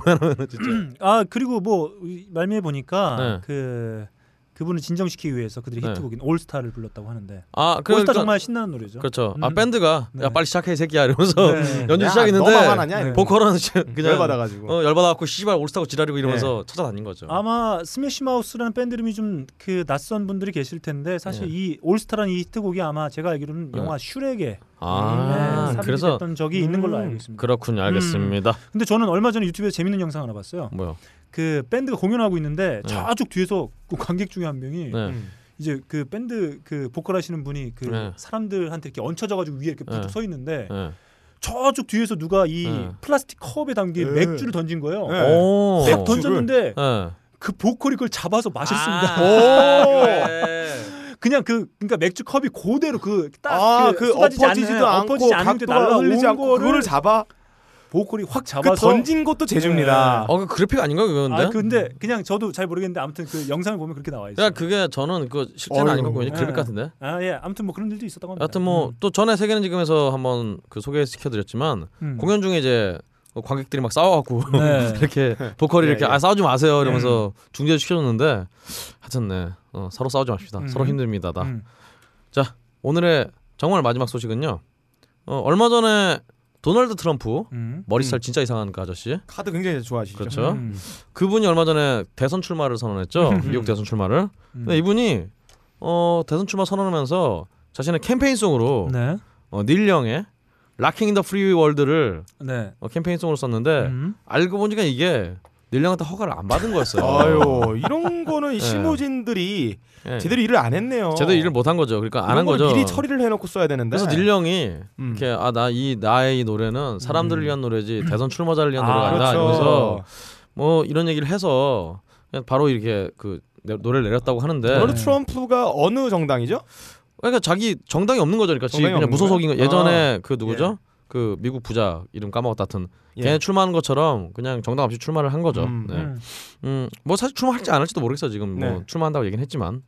진짜 아 그리고 뭐 말미에 보니까 네. 그 그분을 진정시키기 위해서 그들이 네. 히트곡인 올스타를 불렀다고 하는데 아 올스타 그러니까 정말 신나는 노래죠. 그렇죠 아 음. 밴드가 네. 야 빨리 시작해 이 새끼야 이러면서 네. 연주 야, 시작했는데? 네. 보컬은 그냥 열받아가지고. 어, 열받아갖고 씨발 올스타고 지랄이고 이러면서 찾아다닌 거죠 아마 스매시 마우스라는 밴드 이름이 좀 그 낯선 분들이 계실 텐데 사실 네. 이 올스타라는 이 히트곡이 아마 제가 알기로는 네. 영화 슈렉에 아 네, 그래서 됐던 적이 있는 걸로 음. 알고 있습니다. 그렇군요 알겠습니다 근데 저는 얼마 전에 유튜브에서 재밌는 영상 하나 봤어요. 뭐요 그 밴드가 공연하고 있는데 네. 저쪽 뒤에서 그 관객 중에 한 명이 네. 음. 이제 그 밴드 그 보컬 하시는 분이 그 네. 사람들한테 이렇게 얹혀져 가지고 위에 이렇게 네. 쭉서 있는데 네. 저쪽 뒤에서 누가 이 네. 플라스틱 컵에 담긴 네. 맥주를 던진 거예요. 네. 오확 던졌는데 네. 그 보컬이 그걸 잡아서 마셨습니다. 아. 그냥 그 그러니까 맥주 컵이 그대로 그딱 아, 그 엎어지지도 않고 엎어지지 않는 데 각도가 날라온 흘리지 않고 거를 그거를 잡아 보컬이 확그 잡아서 던진 것도 재주입니다. 어, 그 그래픽 아닌가 그건데? 아 근데 그냥 저도 잘 모르겠는데 아무튼 그 영상을 보면 그렇게 나와 있어요. 야 그게 저는 그 실제는. 아닌 것 같고 그냥 그래픽 네. 같은데. 아 예, 아무튼 뭐 그런 일도 있었다고 합니다. 하여튼 뭐또 전에 세계는 지금에서 한번 그 소개시켜 드렸지만 음. 공연 중에 이제 뭐 관객들이 막 싸워갖고 네. 이렇게 보컬이 예, 이렇게 예. 아 싸우지 마세요 이러면서 중재 시켜줬는데 하여튼 네 어, 서로 싸우지 맙시다 음. 서로 힘듭니다 다 음. 오늘의 정말 마지막 소식은요 어, 얼마 전에 도널드 트럼프 음. 머리살 진짜 이상한 그 아저씨 카드 굉장히 좋아하시죠. 그렇죠. 음. 그분이 얼마 전에 대선 출마를 선언했죠 미국 대선 출마를 음. 근데 이분이 어, 대선 출마 선언하면서 자신의 캠페인송으로 네. 어, 닐 영의 Rockin' in the Free World를 네. 어, 캠페인송으로 썼는데 음. 알고 보니까 이게 닐 영한테 허가를 안 받은 거였어요. 아유 이런 거는 이 네. 실무진들이 예. 제대로 일을 안 했네요. 제대로 일을 못 한 거죠. 그러니까 안 한 거죠. 미리 처리를 해놓고 써야 되는데. 그래서 닐 영이 음. 이렇게 아 나 이 나의 이 노래는 사람들을 음. 위한 노래지 대선 출마자를 위한 아, 노래가 아니다. 그렇죠. 이러면서 뭐 이런 얘기를 해서 그냥 바로 이렇게 그 내- 노래를 내렸다고 하는데 도널드 네. 트럼프가 어느 정당이죠? 그러니까 자기 정당이 없는 거죠. 그러니까 지금 그냥 무소속인 거. 예전에 그 누구죠? 그 미국 부자 이름 까먹었다 하여튼 예. 걔네 출마하는 것처럼 그냥 정당 없이 출마를 한 거죠. 음. 네. 음. 음, 뭐 사실 출마할지 안 할지도 모르겠어 지금 뭐 네. 출마한다고 얘기는 했지만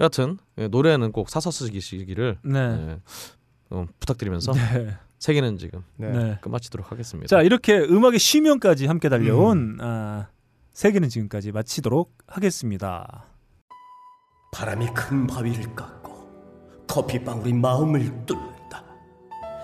여하튼 예, 노래는 꼭 사서 쓰시기를 네. 예, 어, 부탁드리면서 네. 세계는 지금 네. 네. 끝마치도록 하겠습니다. 자 이렇게 음악의 쉬면까지 함께 음. 달려온 아, 세계는 지금까지 마치도록 하겠습니다. 바람이 큰 바위를 깎고 커피 방울이 마음을 뚫는다.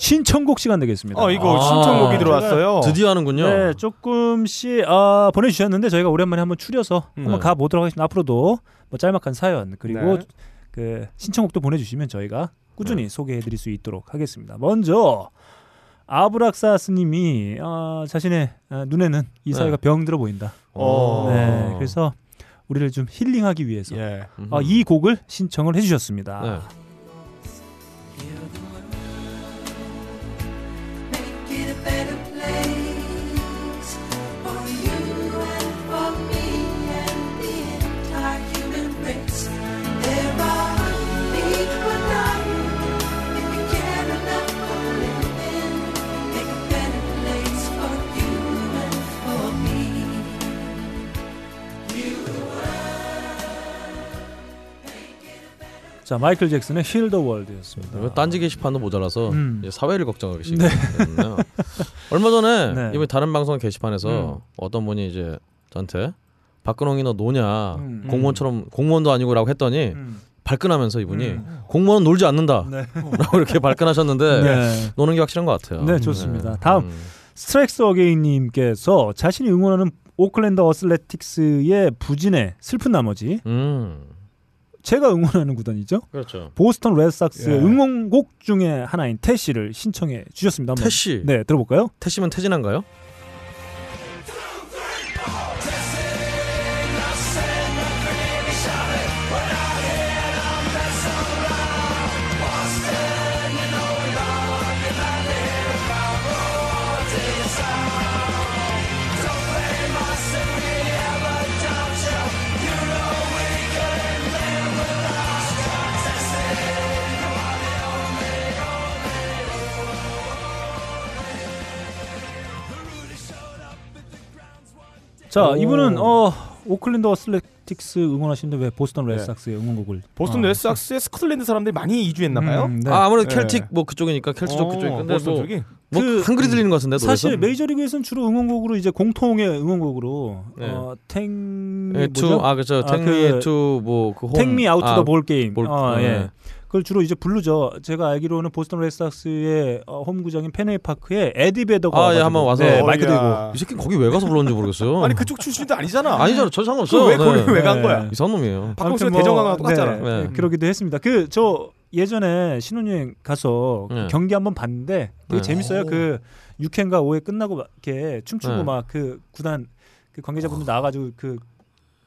신청곡 시간 되겠습니다. 어 이거 아, 신청곡이 들어왔어요. 드디어 하는군요. 네, 조금씩 아, 보내주셨는데 저희가 오랜만에 한번 추려서 음. 한번 가보도록 하겠습니다. 앞으로도 뭐 짤막한 사연 그리고 네. 그 신청곡도 보내주시면 저희가 꾸준히 소개해드릴 수 있도록 하겠습니다. 먼저 아브락사 스님이 아, 자신의 아, 눈에는 이 사회가 병들어 보인다. 어. 네, 그래서 우리를 좀 힐링하기 위해서 예. 아, 이 곡을 신청을 해주셨습니다. 자 마이클 잭슨의 Heal the World였습니다. 딴지 게시판도 모자라서 음. 사회를 걱정하기 시작했네요. 얼마 전에 네. 이번 다른 방송 게시판에서 어떤 분이 이제 저한테 박근홍이 너 노냐 음. 공무원처럼 공무원도 아니고라고 했더니 음. 발끈하면서 이분이 음. 공무원은 놀지 않는다 네. 라고 이렇게 발끈하셨는데 네. 노는 게 확실한 것 같아요. 네, 좋습니다. 다음. 음. 스트렉스 어게인님께서 자신이 응원하는 오클랜드 어슬레틱스의 부진에 슬픈 나머지 음. 제가 응원하는 구단이죠. 그렇죠. 보스턴 레드삭스의 예. 응원곡 중에 하나인 태시를 신청해 주셨습니다. 한번 태시. 네, 들어볼까요? 태시면 태진한가요? 자, 오. 이분은 어 오클랜드 어슬레틱스 응원하시는데 왜 보스턴 네. 레드삭스의 응원곡을 보스턴 어. 레드삭스의 스코틀랜드 사람들이 많이 이주했나 봐요. 음, 네. 아, 아무래도 네. 켈틱 뭐 그쪽이니까 켈틱 쪽 어, 그쪽. 근데 보스턴 뭐, 쪽이 뭐 그- 한글이 들리는 것 같은데 사실 노래에서? 메이저리그에서는 주로 응원곡으로 이제 공통의 응원곡으로 네. 어, 탱 예, 뭐죠? 아 그렇죠. 아, 탱미 그- 투 뭐그 홈. 탱미 아웃 아, 투더 볼 게임. 볼- 어, 네. 예. 그걸 주로 이제 부르죠. 제가 알기로는 보스턴 레드삭스의 어, 홈구장인 페네이 파크에 에디 베더가 아, 예, 한번 와서- 네, 어, 마이크 야. 들고 이 새끼 거기 왜 가서 불렀는지 모르겠어요. 아니 그쪽 출신도 아니잖아. 아니잖아. 저 상관없어요. 왜 거기 네. 왜간 네. 거야? 이상한 놈이에요. 아무튼 뭐, 똑같잖아. 네, 네. 네, 그러기도 했습니다. 그 저 예전에 신혼여행 가서 그 네. 경기 한번 봤는데 되게 네. 재밌어요. 그 6회인가 5회 끝나고 막 이렇게 춤추고 네. 막그 구단 그 관계자분들 나와가지고 그,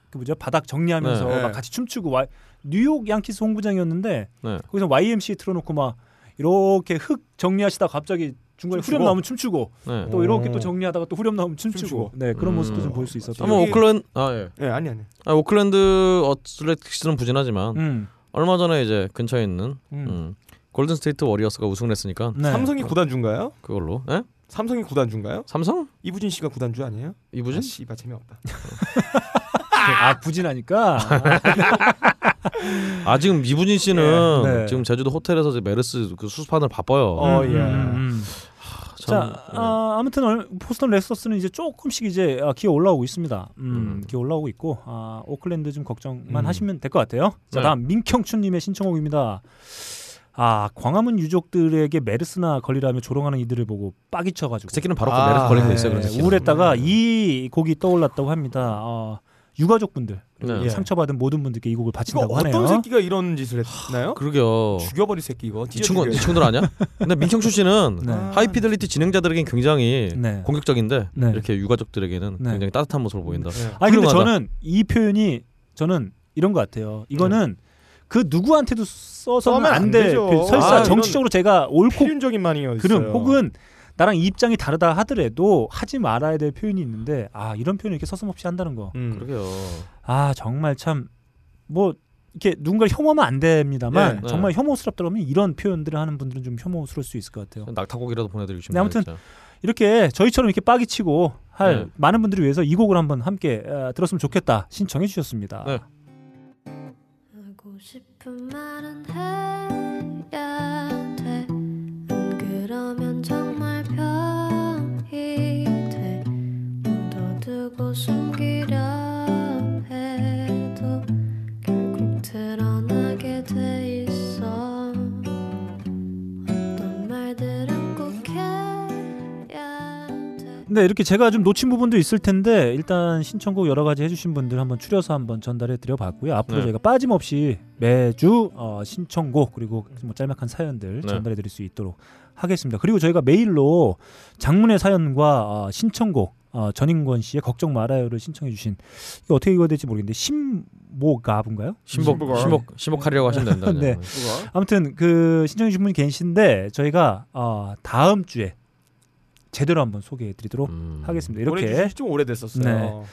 그 뭐죠 바닥 정리하면서 네. 막 같이 춤추고 와, 뉴욕 양키스 홈구장이었는데 네. 거기서 YMC 틀어놓고 막 이렇게 흙 정리하시다 가 갑자기 중간에 춤추고? 후렴 나오면 춤추고 네. 또 이렇게 오. 또 정리하다가 또 후렴 나오면 춤추고, 춤추고. 네 그런 음. 모습도 좀 볼 수 있었던 아마 오클랜드 아 예. 예, 아니 아니. 아, 오클랜드 어슬레틱스는 부진하지만 음, 얼마 전에 이제 근처에 있는 음. 음, 골든 스테이트 워리어스가 우승을 했으니까 네. 삼성이 구단주인가요? 그걸로. 예? 삼성이 구단주인가요? 삼성? 이부진 씨가 구단주 아니에요? 이부진? 아, 씨발 재미없다. 아 부진하니까 아 지금 이부진 씨는 네. 네. 지금 제주도 호텔에서 이제 메르스 그 수습하느라 바빠요. 어, 음, 예. 음, 음. 참, 자, 네. 아, 아무튼 얼- 보스턴 레스터스는 이제 조금씩 이제 아, 기어 올라오고 있습니다. 음, 음. 기어 올라오고 있고 아, 오클랜드 좀 걱정만 음. 하시면 될 것 같아요. 자, 네. 다음 민경춘님의 신청곡입니다. 아, 광화문 유족들에게 메르스나 걸리라며 조롱하는 이들을 보고 빡이 쳐가지고 그 새끼는 바로 그 아, 메르스 걸린 거 네, 있어요. 새끼는. 우울했다가 음. 이 곡이 떠올랐다고 합니다. 어, 유가족분들 네. 이 상처받은 모든 분들께 이 곡을 바친다고 어떤 하네요. 새끼가 이런 짓을 했나요? 그러게요. 죽여버릴 새끼 이거. 이 친구 이 친구들 아니야? 근데 민경춘 씨는 네. 아. 하이피델리티 진행자들에겐 굉장히 네. 공격적인데 네. 이렇게 죽가족들에게는 네. 굉장히 따뜻한 모습을 보인다. 아니 근데. 저는 이 표현이 저는 이런 것 같아요. 이거는 그 누구한테도 써서는 써면 안 안될 되죠. 표현. 설사 아, 정치적으로 제가 옳고 필연적인 말이 어디 그름 있어요? 혹은 나랑 입장이 다르다 하더라도 하지 말아야 될 표현이 있는데 아 이런 표현을 이렇게 서슴없이 한다는 거. 음. 그러게요. 아 정말 참 뭐 이렇게 누군가를 혐오하면 안 됩니다만 네. 정말 혐오스럽다 그러면 이런 표현들을 하는 분들은 좀 혐오스러울 수 있을 것 같아요. 낙타고기라도 보내드리고 싶네요. 네, 아무튼 진짜. 이렇게 저희처럼 이렇게 빡이 치고 할 네. 많은 분들을 위해서 이 곡을 한번 함께 어, 들었으면 좋겠다 신청해 주셨습니다. 네. 하고 싶은 말은 해야 돼. 안 그러면 정 묻어두고 숨기려 해도 결국 드러나게 돼 있어. 어떤 말들은 꼭 해야 돼. 네 이렇게 제가 좀 놓친 부분도 있을 텐데 일단 신청곡 여러 가지 해주신 분들 한번 추려서 한번 전달해 드려봤고요. 앞으로 네. 저희가 빠짐없이 매주 어, 신청곡 그리고 뭐 짤막한 사연들 네. 전달해 드릴 수 있도록 하겠습니다. 그리고 저희가 메일로 장문의 사연과 어, 신청곡 어, 전인권 씨의 걱정 말아요를 신청해 주신 이거 어떻게 읽어야 될지 모르겠는데 신모갑인가요? 신복 신복을. 신복 신복하려고 하시면 된다. 네. 아무튼 그 신청해 주신 분이 계신데 저희가 어, 다음 주에 제대로 한번 소개해 드리도록 음. 하겠습니다. 이렇게 지좀 오래됐었어요. 네.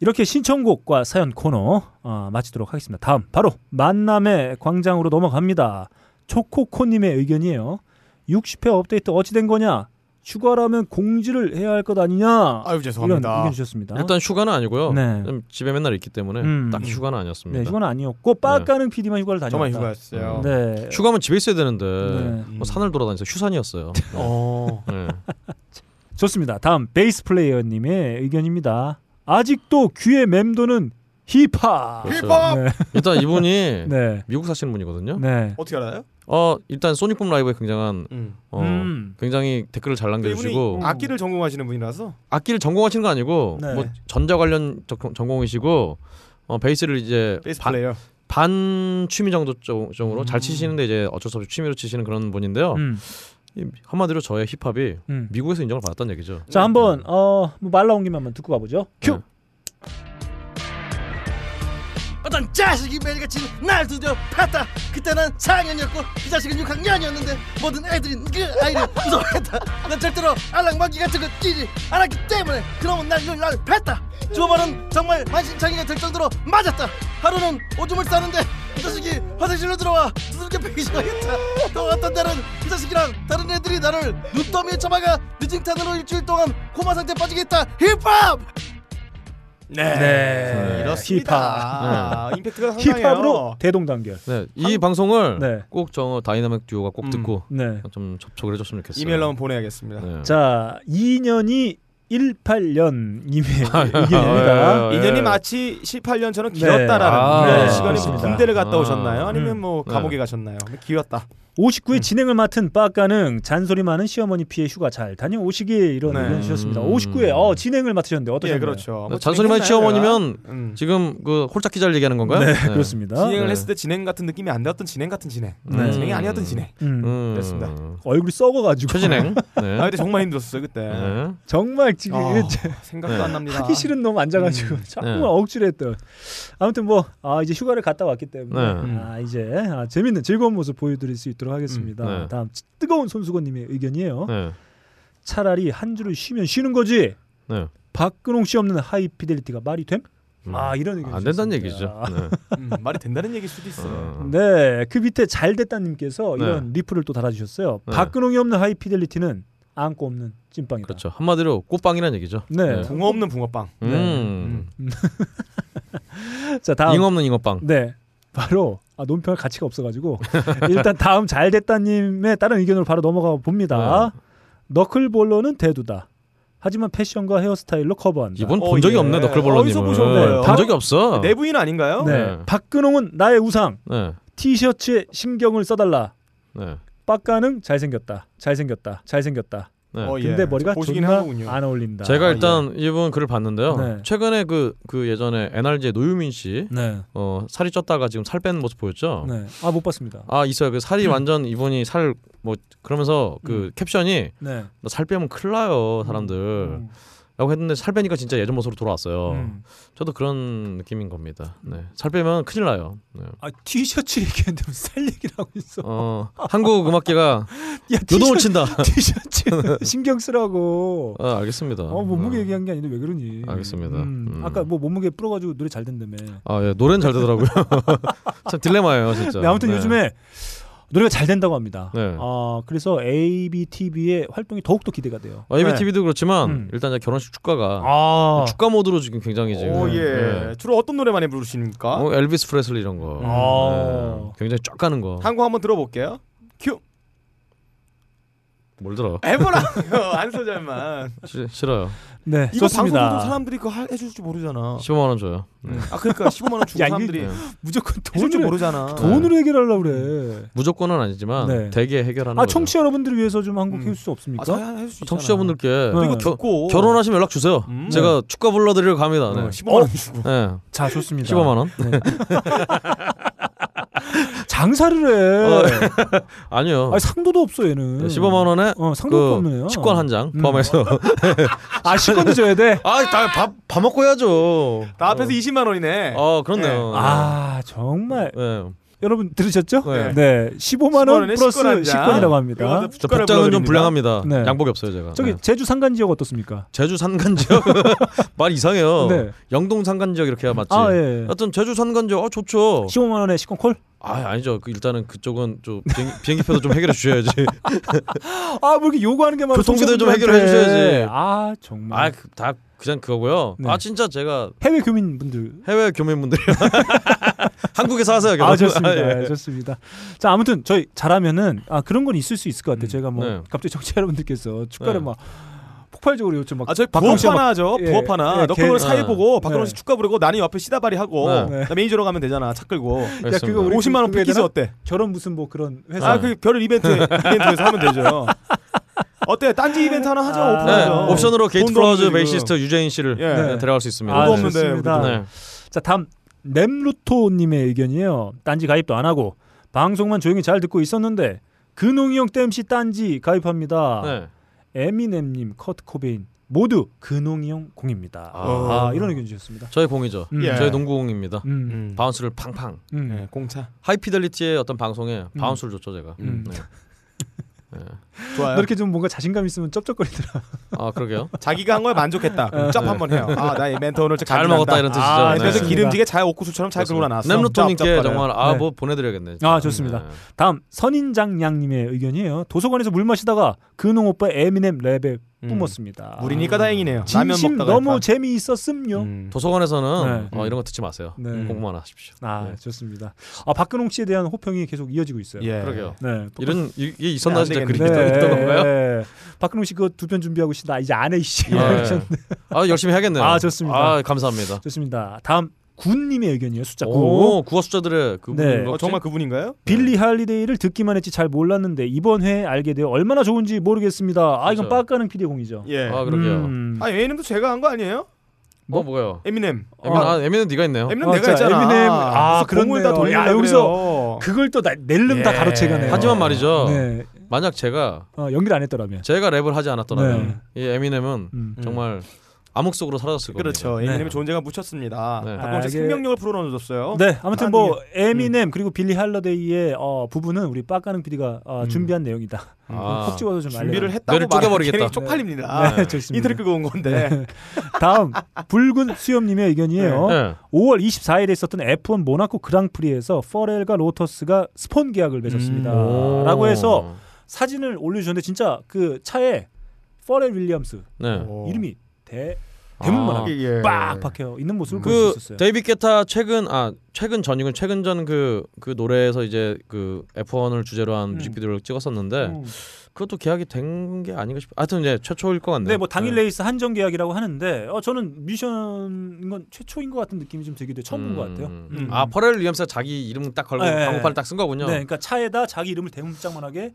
이렇게 신청곡과 사연 코너 어, 마치도록 하겠습니다. 다음 바로 만남의 광장으로 넘어갑니다. 초코코님의 의견이에요. 60회 업데이트 어찌 된 거냐? 휴가라면 공지를 해야 할 것 아니냐 아유 이런 죄송합니다. 의견 주셨습니다. 일단 휴가는 아니고요. 네. 좀 집에 맨날 있기 때문에 음. 딱히 휴가는 아니었습니다. 네, 휴가는 아니었고 빠까는 PD만 휴가를 다녔다. 저만 휴가였어요. 네. 휴가면 집에 있어야 되는데 네. 뭐 산을 돌아다니서 휴산이었어요. 어. 네. 좋습니다. 다음 베이스 플레이어님의 의견입니다. 아직도 귀에 맴도는 힙합. 그렇죠. 힙합! 네. 일단 이분이 네. 미국 사시는 분이거든요. 네. 어떻게 알아요? 어 일단 소닉붐 라이브에 굉장한 음. 어, 음. 굉장히 댓글을 잘 남겨주시고 악기를 전공하시는 분이라서 악기를 전공하시는 거 아니고 네. 뭐 전자 관련 적- 전공이시고 어, 베이스를 이제 베이스 반, 플레이어. 반 취미 정도 쪽- 쪽으로 잘 음. 치시는데 이제 어쩔 수 없이 취미로 치시는 그런 분인데요. 음. 이- 한마디로 저의 힙합이 음. 미국에서 인정을 받았다는 얘기죠. 자 한번 어말 나온 김에 한번 듣고 가보죠. 큐. 네. 어떤 자식이 매일같이 날 두드려 팼다. 그때는 4학년이었고 그 자식은 6학년이었는데 모든 애들이 그 아이를 무서워했다. 난 절대로 알랑방귀 같은 거 끼지 않았기 때문에 그놈은 날, 날 팼다. 두 번은 정말 만신창이가 될 정도로 맞았다. 하루는 오줌을 싸는데 그 자식이 화장실로 들어와 두들겨 패기 시작했다. 또 어떤 날은 그 자식이랑 다른 애들이 나를 눈더미에 처박아 느징탄으로 일주일 동안 코마 상태 빠지게 했다. 힙합 네. 네. 이렇습니다. 아, 임팩트가 상당해요. 힙합으로 대동단결. 네, 이 방송을 네. 꼭저 다이나믹 듀오가 꼭 음. 듣고 네. 좀 접촉을 해줬으면 좋겠어요. 이메일로 한번 보내야겠습니다. 네. 자 2년이 18년 님의 아, 의견입니다. 예. 2년이 마치 18년 전은 길었다라는 아, 네, 네. 시간이. 군대를 갔다 아. 오셨나요? 아니면 뭐 네. 감옥에 가셨나요? 길었다. 59회 진행을 맡은 빠까는 잔소리 많은 시어머니 피해 휴가 잘 다녀오시길 이런 네. 의견 주셨습니다. 음. 59회 어, 진행을 맡으셨는데 예, 어떠셨나요? 그렇죠. 네, 뭐 잔소리만 진행했나요, 시어머니면? 음. 지금 그 홀짝 기자를 얘기하는 건가요? 네, 그렇습니다. 진행을 네. 했을 때 진행 같은 느낌이 안 되었던 진행 같은 진행. 네. 진행이 아니었던 진행. 음. 음, 그렇습니다. 얼굴이 썩어가지고 최진행. 네. 아 근데 정말 힘들었어요 그때. 네. 정말 지금 아, 이게 생각도 네. 안 납니다. 하기 싫은 놈 앉아가지고 음. 정말 네. 억지했던. 아무튼 뭐 아, 이제 휴가를 갔다 왔기 때문에 네. 아, 이제 아, 재밌는 즐거운 모습 보여드릴 수 있도록 하겠습니다. 음, 네. 다음 뜨거운 손수건님의 의견이에요. 네. 차라리 한 주를 쉬면 쉬는 거지. 네. 박근홍 씨 없는 하이피델리티가 말이 됨? 음. 아 이런 의견 안 된다는. 얘기죠. 네. 음, 말이 된다는 얘기일 수도 있어요. 어. 네, 그 밑에 잘 됐다님께서 네. 이런 리플을 또 달아주셨어요. 네. 박근홍이 없는 하이피델리티는 안고 없는 찐빵이다. 그렇죠. 한마디로 꽃빵이라는 얘기죠. 네. 붕어 없는 붕어빵. 음. 자 다음. 잉어 없는 잉어빵. 네, 바로 아, 논평할 가치가 없어가지고 일단 다음 잘 됐다님의 다른 의견으로 바로 넘어가 봅니다. 네. 너클볼러는 대두다. 하지만 패션과 헤어스타일로 커버한다. 이번 어, 본 적이 예. 없네 어디서 너클볼러님은. 보셨나요? 본 적이 없어. 내 부인 아닌가요? 네. 네. 박근홍은 나의 우상. 네. 티셔츠에 신경을 써달라. 네. 빡가는 잘생겼다. 잘생겼다. 잘생겼다. 네. 어, 예. 근데 머리가 보시긴 존나 하는군요. 안 어울린다. 제가 아, 일단 이분 글을 봤는데요. 네. 최근에 그, 그 예전에 NRG의 노유민 씨, 네. 어, 살이 쪘다가 지금 살 뺀 모습 보였죠? 네. 아 못 봤습니다. 아, 있어요. 그 살이 완전 이분이 살, 뭐, 그러면서 그 캡션이, 네. 너살 빼면 큰일 나요, 사람들. 음. 라고 했는데 살 빼니까 진짜 예전 모습으로 돌아왔어요. 음. 저도 그런 느낌인 겁니다. 네. 살 빼면 큰일 나요. 네. 아 티셔츠 얘기하는데 무슨 살 얘기를 하고 있어. 어, 한국 음악계가 야 요동을 친다. 티셔츠 신경 쓰라고. 아, 알겠습니다. 어 몸무게 어. 얘기한 게 아닌데 왜 그러니? 알겠습니다. 음, 음. 아까 뭐 몸무게 불어가지고 노래 잘 된다며. 아, 예, 노래는 잘 되더라고요. 참 딜레마예요, 진짜. 네, 아무튼 네. 요즘에 노래가 잘 된다고 합니다. 네. 아 그래서 ABTV의 활동이 더욱더 기대가 돼요. 아, ABTV도 그렇지만 음. 일단 이제 결혼식 축가가 아, 축가 모드로 지금 굉장히 지금 오, 예. 예. 주로 어떤 노래 많이 부르십니까? 어, 엘비스 프레슬리 이런 거 아. 네. 굉장히 쫙 가는 거. 한곡 한번 들어볼게요. 큐. 뭘 들어? 해보라고요. 안소절만. 시, 싫어요. 네 이거 좋습니다. 방송도 사람들이 그거 할- 해줄 줄 모르잖아. 15만 원 줘요. 네. 아 그러니까 15만 원 주고 야, 이게 사람들이 네. 무조건 해줄 줄 돈으로 모르잖아. 돈으로 해결하려고 그래. 무조건은 아니지만 네. 대개 해결하는 아 거죠. 청취자 여러분들을 위해서 좀한곡 음. 해줄 수 없습니까? 아, 잘 해줄 수 있잖아. 청취자분들께 네. 겨- 듣고 결혼하시면 연락 주세요. 음. 제가 축가 불러드리러 갑니다. 네. 어, 15만 원 주고. 네. 자 좋습니다. 15만 원? 장사를 어, 해. 아니요. 아니, 상도도 없어 얘는. 네, 15만 원에 어 상도도 없는 애야. 그 식권 한장 음. 포함해서. 아 식권도 줘야 돼. 아밥밥 먹고 해야죠. 나 앞에서 20만 원이네. 어 그렇네요. 아 정말 네. 여러분 들으셨죠? 네. 네. 15만 원 15만 원에 플러스 식권 한 잔. 식권이라고 합니다. 저 복장은 좀. 불량합니다. 네. 양복이 없어요 제가. 저기 네. 제주 산간 지역 어떻습니까? 제주 산간 지역 말 이상해요. 네. 영동 산간 지역 이렇게 해야 맞지. 아 예. 하여튼 제주 산간 지역 아 좋죠. 15만 원에 식권 콜? 아 아니죠. 그 일단은 그쪽은 좀 비행기, 비행기표도 좀 해결해 주셔야지. 아, 뭐 이렇게 요구하는 게 많아. 교통비도 좀. 해결해 주셔야지. 아, 정말. 아다 그냥 그거고요. 네. 아 진짜 제가 해외 교민분들. 해외 교민분들이 한국에서 하세요. 아, 결혼. 좋습니다. 아, 예. 좋습니다. 자, 아무튼 저희 잘하면은 아, 그런 건 있을 수 있을 것 같아요. 제가 뭐 네. 갑자기 정치 여러분들께서 축가를 네. 막 폭발적으로 요청 막아 저희 박근홍 부업 하나 하죠. 예, 부업 하나. 예, 너 개- 그걸 사회 네. 보고 박근홍 네. 씨 축가 부르고 나니 옆에 시다발이 하고 네. 나 매니저로 가면 되잖아. 차 끌고. 야, 알겠습니다. 그거 우리 50만 원 패키지? 어때? 저런 무슨 뭐 그런 회사 아그 별을 이벤트 이벤트에서 하면 되죠. 어때? 딴지 이벤트 하나 하자. 아, 네, 오픈하죠. 옵션으로 게이트 없는데 베이시스트 유재인 씨를 예. 네, 데려갈 수 있습니다. 아, 네. 없는데. 네. 자 다음 nem루토 님의 의견이에요. 딴지 가입도 안 하고 방송만 조용히 잘 듣고 있었는데 근홍이 형 땜시 딴지 가입합니다. 네. 에미넴님, 커트 코베인 모두 근홍이 형 공입니다. 아. 아, 이런 의견 주셨습니다. 저희 공이죠. 음. 예. 저희 농구공입니다. 음, 음. bounce를 팡팡. 음. 예, 공차. High Fidelity의 어떤 방송에 bounce를 줬죠 제가. 음. 네. 좋아요. 너 이렇게 좀 뭔가 자신감 있으면 쩝쩝거리더라. 아 그러게요. 자기가 한 거에 만족했다. 그럼 짭 한번 해요. 아, 나의 멘토 오늘 잘. 먹었다 이런 뜻이죠. 아, 네. 그래서. 기름지게 잘 옥구수처럼 잘 끓고 나왔어. 짭짭거려요. 정말 아 네. 뭐 보내드려야겠네. 아, 좋습니다. 네. 다음 선인장 양님의 의견이에요. 도서관에서 물 마시다가 근홍 오빠 에미넴 랩에 음. 뿜었습니다. 물이니까 다행이네요. 라면 진심 먹다가 너무 약간. 재미있었음요. 음. 도서관에서는 네. 어, 이런 거 듣지 마세요. 네. 공부만 하십시오. 아 네. 좋습니다. 아 박근홍 씨에 대한 호평이 계속 이어지고 있어요. 예. 그러게요. 네. 이런 이- 이게 있었나 안 진짜 네, 있던 건가요? 네. 박근홍 씨 그 두 편 준비하고 있다. 이제 안해 이씨. 네. 아 열심히 해야겠네요. 아, 좋습니다. 아 감사합니다. 좋습니다. 다음 군님의 의견이에요. 숫자 9. 오 구화 숫자들의 그 네. 어, 정말 그분인가요? 빌리 할리데이를 듣기만 했지 잘 몰랐는데 이번 회에 알게 되어 얼마나 좋은지 모르겠습니다. 아 이건. 빡가는 피디의 공이죠. 예. 아 그러게요. 음. 아, 에미넴도 제가 한 거 아니에요? 뭐 뭐가요? 에미넴. 에미넴 아 에미넴 네가 있네요. 에미넴 어, 내가 자, 했잖아. 에미넴. 아, 무슨 공을 그렇네요. 다 돌리려 야, 여기서. 그걸 또 나, 낼름 다 예. 가로채가네요. 하지만 말이죠. 네. 만약 제가 어, 연기를 안 했더라면. 제가 랩을 하지 않았더라면 이 에미넴은 음. 정말 암흑 속으로 사라졌을 겁니다. 그렇죠. 네. 에미넴의 존재가 묻혔습니다. 네. 씨 아, 이게- 생명력을 불어넣어줬어요. 네, 아무튼. 뭐 에미넴 그리고 빌리 할러데이의 어, 부분은 우리 빡가는 PD가 어, 음. 준비한 내용이다. 아. 콕 집어서 좀 준비를. 했다고 뇌를 쪼개버리겠다. 말하면 쪽팔립니다. 네, 좋습니다. 인터넷 끄고 온 건데. 네. 다음 붉은 수염님의 의견이에요. 네. 5월 24일에 있었던 F1 모나코 그랑프리에서 퍼렐과 로터스가 스폰 계약을 맺었습니다. 오. 라고 해서 사진을 올려주셨는데 진짜 그 차에 퍼렐 윌리엄스 네. 오. 이름이 대 대문만하게 예. 빡 박혀 있는 모습을 볼 수 있었어요. 데이비 게타 최근 아 최근 전이군 최근 전 그 그 노래에서 이제 그 F1을 주제로 한 음. 뮤직비디오를 찍었었는데 음. 그것도 계약이 된 게 아닌가 싶어. 하여튼 이제 최초일 것 같네요. 네, 뭐 당일 레이스 한정 계약이라고 하는데 어, 저는 뮤지션인 건 최초인 것 같은 느낌이 좀 들기도 해요. 처음 본것 같아요. 음. 음. 아 퍼렐 윌리엄스가 자기 이름 딱 걸고 네. 광고판을 딱 쓴 거군요. 네, 그러니까 차에다 자기 이름을 대문짝만하게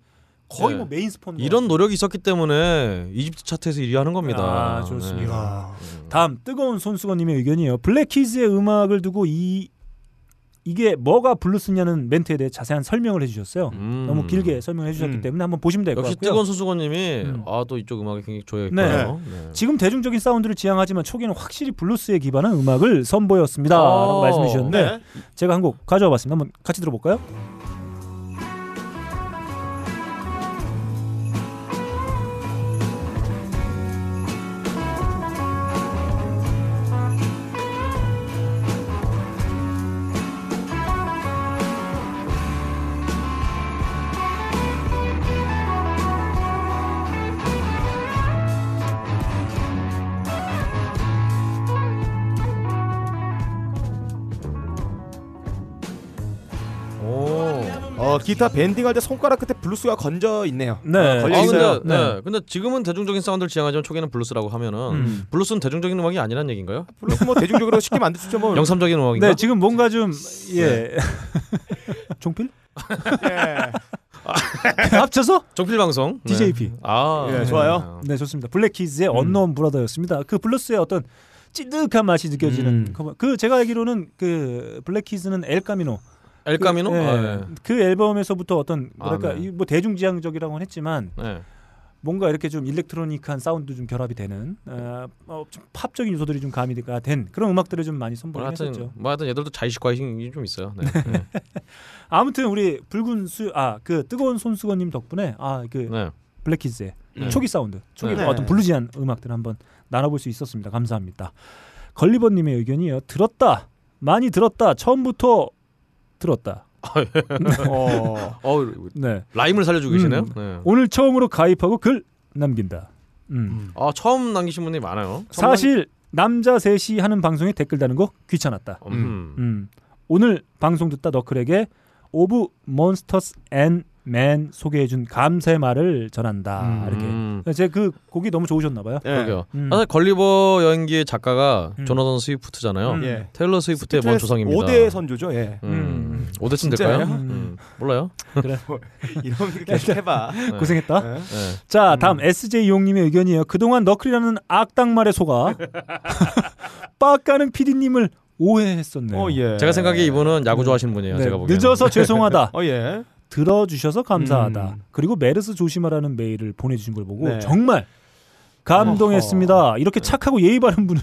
거의 네. 뭐 메인 스폰 이런 노력이 있었기 때문에 이집트 차트에서 1위 하는 겁니다. 아, 좋습니다. 네. 다음 뜨거운 손수건님의 의견이에요. Black Keys의 음악을 두고 이 이게 뭐가 블루스냐는 멘트에 대해 자세한 설명을 해주셨어요. 음. 너무 길게 설명해 주셨기 음. 때문에 한번 보시면 될 것 같고요. 뜨거운 손수건님이 음. 아또 이쪽 음악에 굉장히 네. 좋아했거든요. 네. 지금 대중적인 사운드를 지향하지만 초기에는 확실히 블루스에 기반한 음악을 선보였습니다. 라고 어. 말씀해 주셨는데 네. 제가 한 곡 가져와 봤습니다. 한번 같이 들어볼까요? 기타 bending할 때 손가락 끝에 블루스가 건져 있네요. 네. 어, 걸려 아 있어요. 근데 네. 근데 지금은 대중적인 사운드를 지향하지만 초기에는 블루스라고 하면은 음. 블루스는 대중적인 음악이 아니란 얘기인가요? 블루스 뭐 대중적으로 쉽게 만들 수 있죠. 뭐. 영삼적인 음악인가? 네, 지금 뭔가 좀 예. 종필? 예. 합쳐서 정필 방송 네. DJP. 아 예, 좋아요. 네, 좋습니다. Black Keys의 음. Unknown Brother였습니다. 그 블루스의 어떤 찐득한 맛이 느껴지는 음. 커버- 그 제가 알기로는 그 Black Keys는 El Camino El Camino? 그, 네. 그 앨범에서부터 어떤 뭐랄까 아, 네. 이뭐 대중지향적이라고는 했지만 네. 뭔가 이렇게 좀 electronic한 사운드 좀 결합이 되는 어, 어, 좀 팝적인 요소들이 좀 가미가 된 그런 음악들을 좀 많이 뭐 선보이긴 하여튼. 뭐 하여튼 얘들도 자의식 과잉이 좀 있어요. 네. 네. 아무튼 우리 붉은 수아그 뜨거운 손수건님 덕분에 아그 네. Black Keys의 네. 초기 사운드, 초기 네. 어떤 bluesy한 음악들 한번 나눠볼 수 있었습니다. 감사합니다. 걸리버님의 의견이요. 들었다, 많이 들었다, 처음부터 들었다. 어. 어 네, 라임을 살려주고 계시네요. 음. 네. 오늘 처음으로 가입하고 글 남긴다. 음. 음. 아 처음 남기신 분이 많아요. 사실 남자 셋이 하는 방송에 댓글 다는 거 귀찮았다. 음. 음. 오늘 방송 듣다 너클에게 Of Monsters and Men 소개해준 감사의 말을 전한다. 음. 이렇게. 음. 제그 곡이 너무 좋으셨나 봐요. 예. 그러게요. 음. 사실 걸리버 여행기의 작가가 음. 조나단 스위프트잖아요. 음. 예. 테일러 스위프트의 먼 조상입니다. 5대 선조죠. 예. 음. 음. 오대쯤 진짜예요? 될까요? 음. 음. 몰라요. 이런 게 계속 해봐. 네. 고생했다. 예. 네. 자, 다음 SJ 이용님의 의견이에요. 그동안 너클이라는 악당 말에 속아 빡가는 PD님을 오해했었네요. 어 예. 제가 생각에 이분은 야구 좋아하시는 분이에요. 네, 제가 보기에는. 늦어서 죄송하다. 어 예. 들어주셔서 감사하다. 음. 그리고 메르스 조심하라는 메일을 보내주신 걸 보고 네. 정말 감동했습니다. 이렇게 착하고 예의 바른 분을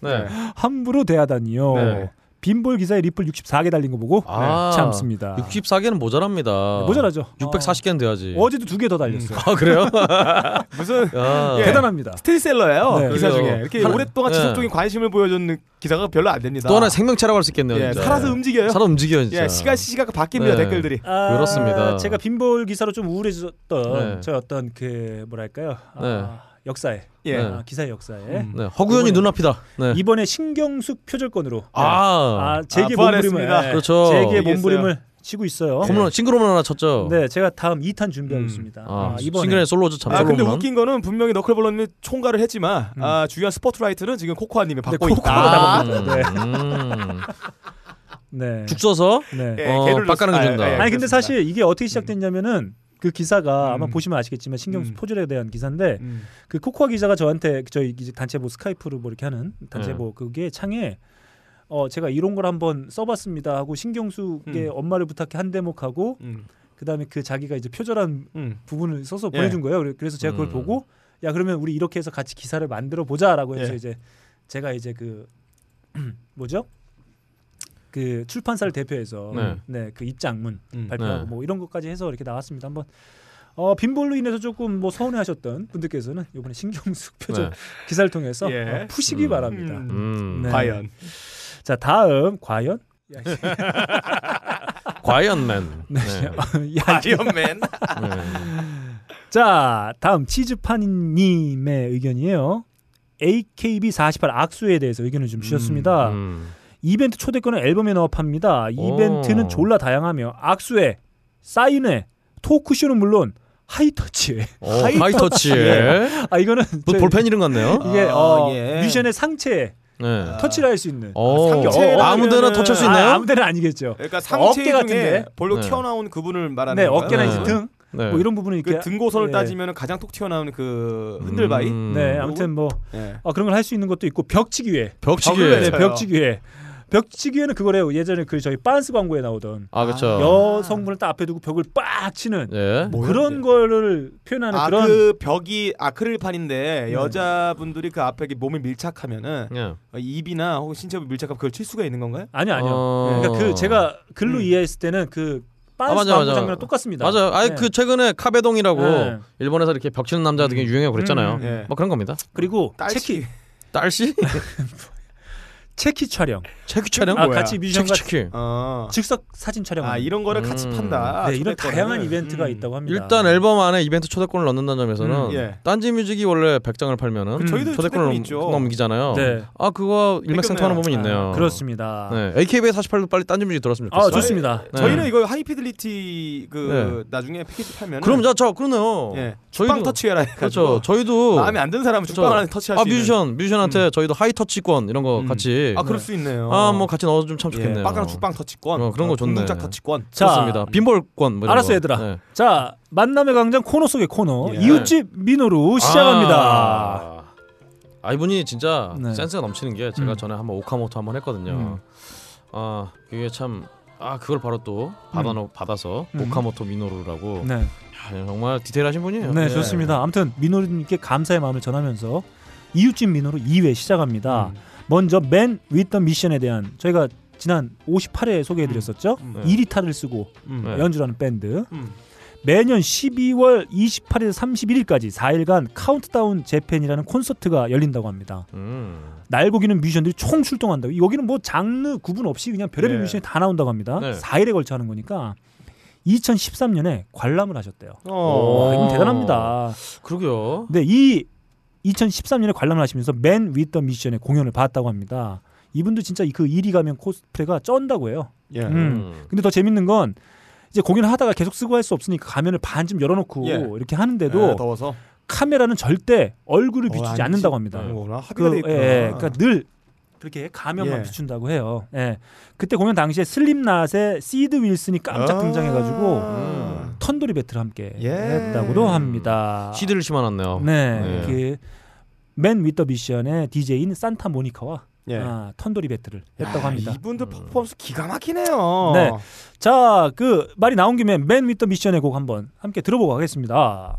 네. 함부로 대하다니요. 네. 빈볼 기사에 리플 64개 달린 거 보고 아, 참습니다. 64개는 모자랍니다. 네, 모자라죠. 640개는 돼야지. 어, 어제도 두 개 더 달렸어요. 아 그래요? 무슨 야. 예. 대단합니다. 스틸셀러예요. 네. 기사 중에. 이렇게 하나- 오랫동안 네. 지속적인 관심을 보여준 기사가 별로 안 됩니다. 또 하나 생명체라고 할 수 있겠네요. 예. 살아서 움직여요. 살아 움직여 진짜. 예, 시간 시각 바뀝니다 네. 댓글들이. 아, 그렇습니다. 제가 빈볼 기사로 좀 우울해졌던 네. 저 어떤 그 뭐랄까요? 아, 역사에 예. 네. 아, 기사의 역사에 음. 네, 허구현이 이번에- 눈앞이다. 네. 이번에 신경숙 표절권으로 아, 아, 제게 아, 몸부림을. 예, 그렇죠. 몸부림을 치고 있어요. 홈런 싱글홈런 하나 쳤죠. 네, 제가 다음 2탄 준비하고 음. 있습니다. 아, 아, 이번에 싱글의 솔로즈 참아 솔로 근데. 웃긴 거는 분명히 너클볼러님이 총괄을 했지만 음. 아, 중요한 스포트라이트는 지금 코코아님이 받고 네, 있다. 먹고 네. 음. 네. 죽 써서 네. 예, 어, 개를 빡가는 거 넣었- 준다. 아, 예, 아니 근데. 사실 이게 어떻게 시작됐냐면은 그 기사가 아마 음. 보시면 아시겠지만 신경수 음. 포절에 대한 기사인데 음. 그 코코아 기자가 저한테 저희 이제 단체 뭐 스카이프로 뭐 이렇게 하는 단체 네. 뭐 그게 창에 어 제가 이런 걸 한번 써봤습니다 하고 신경수의 음. 엄마를 부탁해 한 대목하고 음. 그다음에 그 자기가 이제 표절한 음. 부분을 써서 예. 보내준 거예요. 그래- 그래서 제가 그걸 음. 보고 야 그러면 우리 이렇게 해서 같이 기사를 만들어 보자라고 해서 예. 이제 제가 이제 그 뭐죠? 그 출판사를 대표해서 네. 네 그 입장문 음. 발표하고 네. 뭐 이런 것까지 해서 이렇게 나왔습니다. 한번 어, 빈볼로 인해서 조금 뭐 서운해하셨던 분들께서는 이번에 신경숙 표절 네. 기사를 통해서 예. 어, 푸시기 음. 바랍니다. 음. 음. 네. 과연. 자 다음 과연. 과연맨. 네. 네. 야, 아이언맨. 네. 자 다음 치즈파니님의 의견이에요. AKB48 악수에 대해서 의견을 좀 주셨습니다. 음. 이벤트 초대권을 앨범에 넣어 팝니다. 이벤트는 오. 졸라 다양하며 악수회, 사인회, 토크쇼는 물론 하이터치회. 어, 하이터치에 아 이거는 뭐 볼펜 이름 같네요. 이게 아, 어, 예. 뮤지션의 상체에 네. 터치를 할 수 있는. 어, 상체라면은- 아무데나 터치할 수 있나요? 아, 아무데나 아니겠죠. 그러니까 어깨 상체 중에 같은데. 볼로 네. 튀어나온 그분을 말하는 네, 건가요? 어깨나 네. 이제 등, 네. 뭐 이런 이렇게 그 등고선을 예. 따지면 가장 톡 튀어나오는 그 흔들바위. 음. 네, 아무튼 뭐 예. 어, 그런 걸 할 수 있는 것도 있고 벽치기회. 벽치기. 벽을 네. 벽치기회. 벽치기회는 그거래요. 예전에 그 저희 빤스 광고에 나오던 아 그렇죠. 여성분을 딱 앞에 두고 벽을 빡 치는 예. 그런? 거를 표현하는 아, 그런 그 벽이 아크릴판인데 네. 여자분들이 그 앞에 이렇게 몸을 밀착하면은 예. 어, 입이나 혹은 신체 부위 밀착하면 그걸 칠 수가 있는 건가요? 아니 요 아니요. 어. 그러니까 그 제가 글로 음. 이해했을 때는 그 빤스 아, 맞아, 광고 맞아. 장면이랑 똑같습니다. 맞아요. 아니 네. 그 최근에 壁ドン이라고 네. 일본에서 이렇게 벽 치는 남자가 되게 유행하고 그랬잖아요. 음, 예. 뭐 그런 겁니다. 그리고 딸치. 체키 딸씨? 체키 촬영. 체크 촬영? 아 뭐야? 같이 뮤지션과 체키 체키. 어. 즉석 사진 촬영. 아 이런 거를 같이 음. 판다. 네, 이런 초대권을. 다양한 이벤트가 음. 있다고 합니다. 일단 앨범 안에 이벤트 초대권을 넣는다는 점에서는 음, 예. 딴지뮤직이 원래 100장을 팔면은 음, 저희도 초대권을 초대권 있죠. 넘기잖아요. 네. 아 그거 일맥상통하는 부분이 있네요. 아, 그렇습니다. 네. AKB의 48도 빨리 딴지뮤직 들었으면 아 좋겠어요. 좋습니다. 네. 저희는 이거 하이피델리티 그 나중에 패키지 팔면 그럼 자, 저 그러네요. 예. 저희도- 터치해라 해가지고 그렇죠. 저희도 마음에 안 드는 사람은 그렇죠. 죽방 안에 터치할 아수 있는. 뮤지션 뮤지션한테 저희도 하이터치권 이런 거 음. 같이 아 그럴 수 있네요. 아 뭐 같이 넣어주면 참 좋겠네요. 예, 빵랑 죽방 터치권. 어, 그런 거 좋네. 동동작 터치권. 자, 좋습니다. 빈볼권 뭐 알았어, 거. 얘들아. 네. 자 만남의 광장 코너 속의 코너 예. 이웃집 민호로 시작합니다. 아, 아, 이분이 진짜 네. 센스가 넘치는 게 제가 음. 전에 한번 오카모토 한번 했거든요. 음. 아 그게 참 아 그걸 바로 또 받아 놓 받아서 음. 오카모토 미노루라고 네. 야, 정말 디테일하신 분이에요. 네, 좋습니다. 아무튼 미노루님께 감사의 마음을 전하면서 이웃집 미노루 2회 시작합니다. 음. 먼저 Man with a Mission에 대한 저희가 지난 58회 소개해드렸었죠. 음. 네. 2리타를 쓰고 음. 네. 연주하는 밴드. 음. 매년 12월 28일에서 31일까지 4일간 카운트다운 재팬이라는 콘서트가 열린다고 합니다. 음. 날고기는 뮤지션들이 총 출동한다고. 여기는 뭐 장르 구분 없이 그냥 별의별 네. 뮤지션이 다 나온다고 합니다. 네. 4일에 걸쳐 하는 거니까 2013년에 관람을 하셨대요. 어. 와, 이건 대단합니다. 그러게요. 네, 이 2013년에 관람을 하시면서 맨 위더 미션의 공연을 봤다고 합니다. 이분도 진짜 그 이리 가면 코스프레가 쩐다고 해요. 예. 음. 근데 더 재밌는 건 이제 공연을 하다가 계속 쓰고 할 수 없으니까 가면을 반쯤 열어놓고 예. 이렇게 하는데도 예, 더워서 카메라는 절대 얼굴을 어, 비추지 안 않는다고 지- 합니다. 합의가 그, 돼 있구나. 예, 그러니까 늘 그렇게 가면만 예. 비춘다고 해요. 예. 그때 공연 당시에 슬림낫의 시드 윌슨이 깜짝 아. 등장해가지고 음. 턴도리 battle을 함께 예. 했다고도 합니다. CD를 심어놨네요. 네, 네. 그맨 위더 미션의 DJ인 산타 모니카와 예. 아, 턴도리 battle을 했다고 아, 합니다. 이분들 퍼포먼스 기가 막히네요. 네. 자, 그 말이 나온 김에 Man with a Mission의 곡 한번 함께 들어보고 가겠습니다.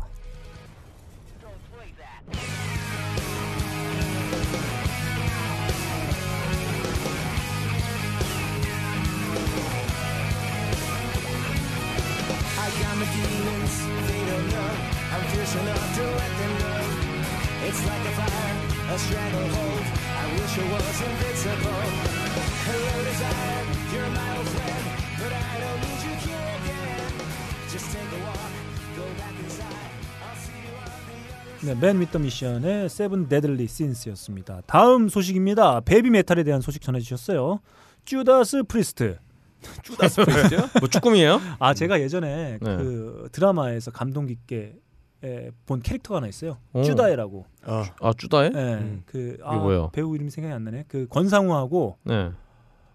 네, Man With a Mission의 Seven Deadly Sins였습니다. 다음 소식입니다. BABYMETAL에 대한 소식 전해 주셨어요. Judas Priest. 주다스 프레스죠? 뭐 쭈꾸미예요? 아, 제가 예전에 네. 그 드라마에서 감동 깊게 에, 본 캐릭터가 하나 있어요. 오. 쭈다에라고. 어. 아 쭈다에? 예. 음. 그 아, 뭐예요? 배우 이름이 생각이 안 나네. 그 권상우하고 네.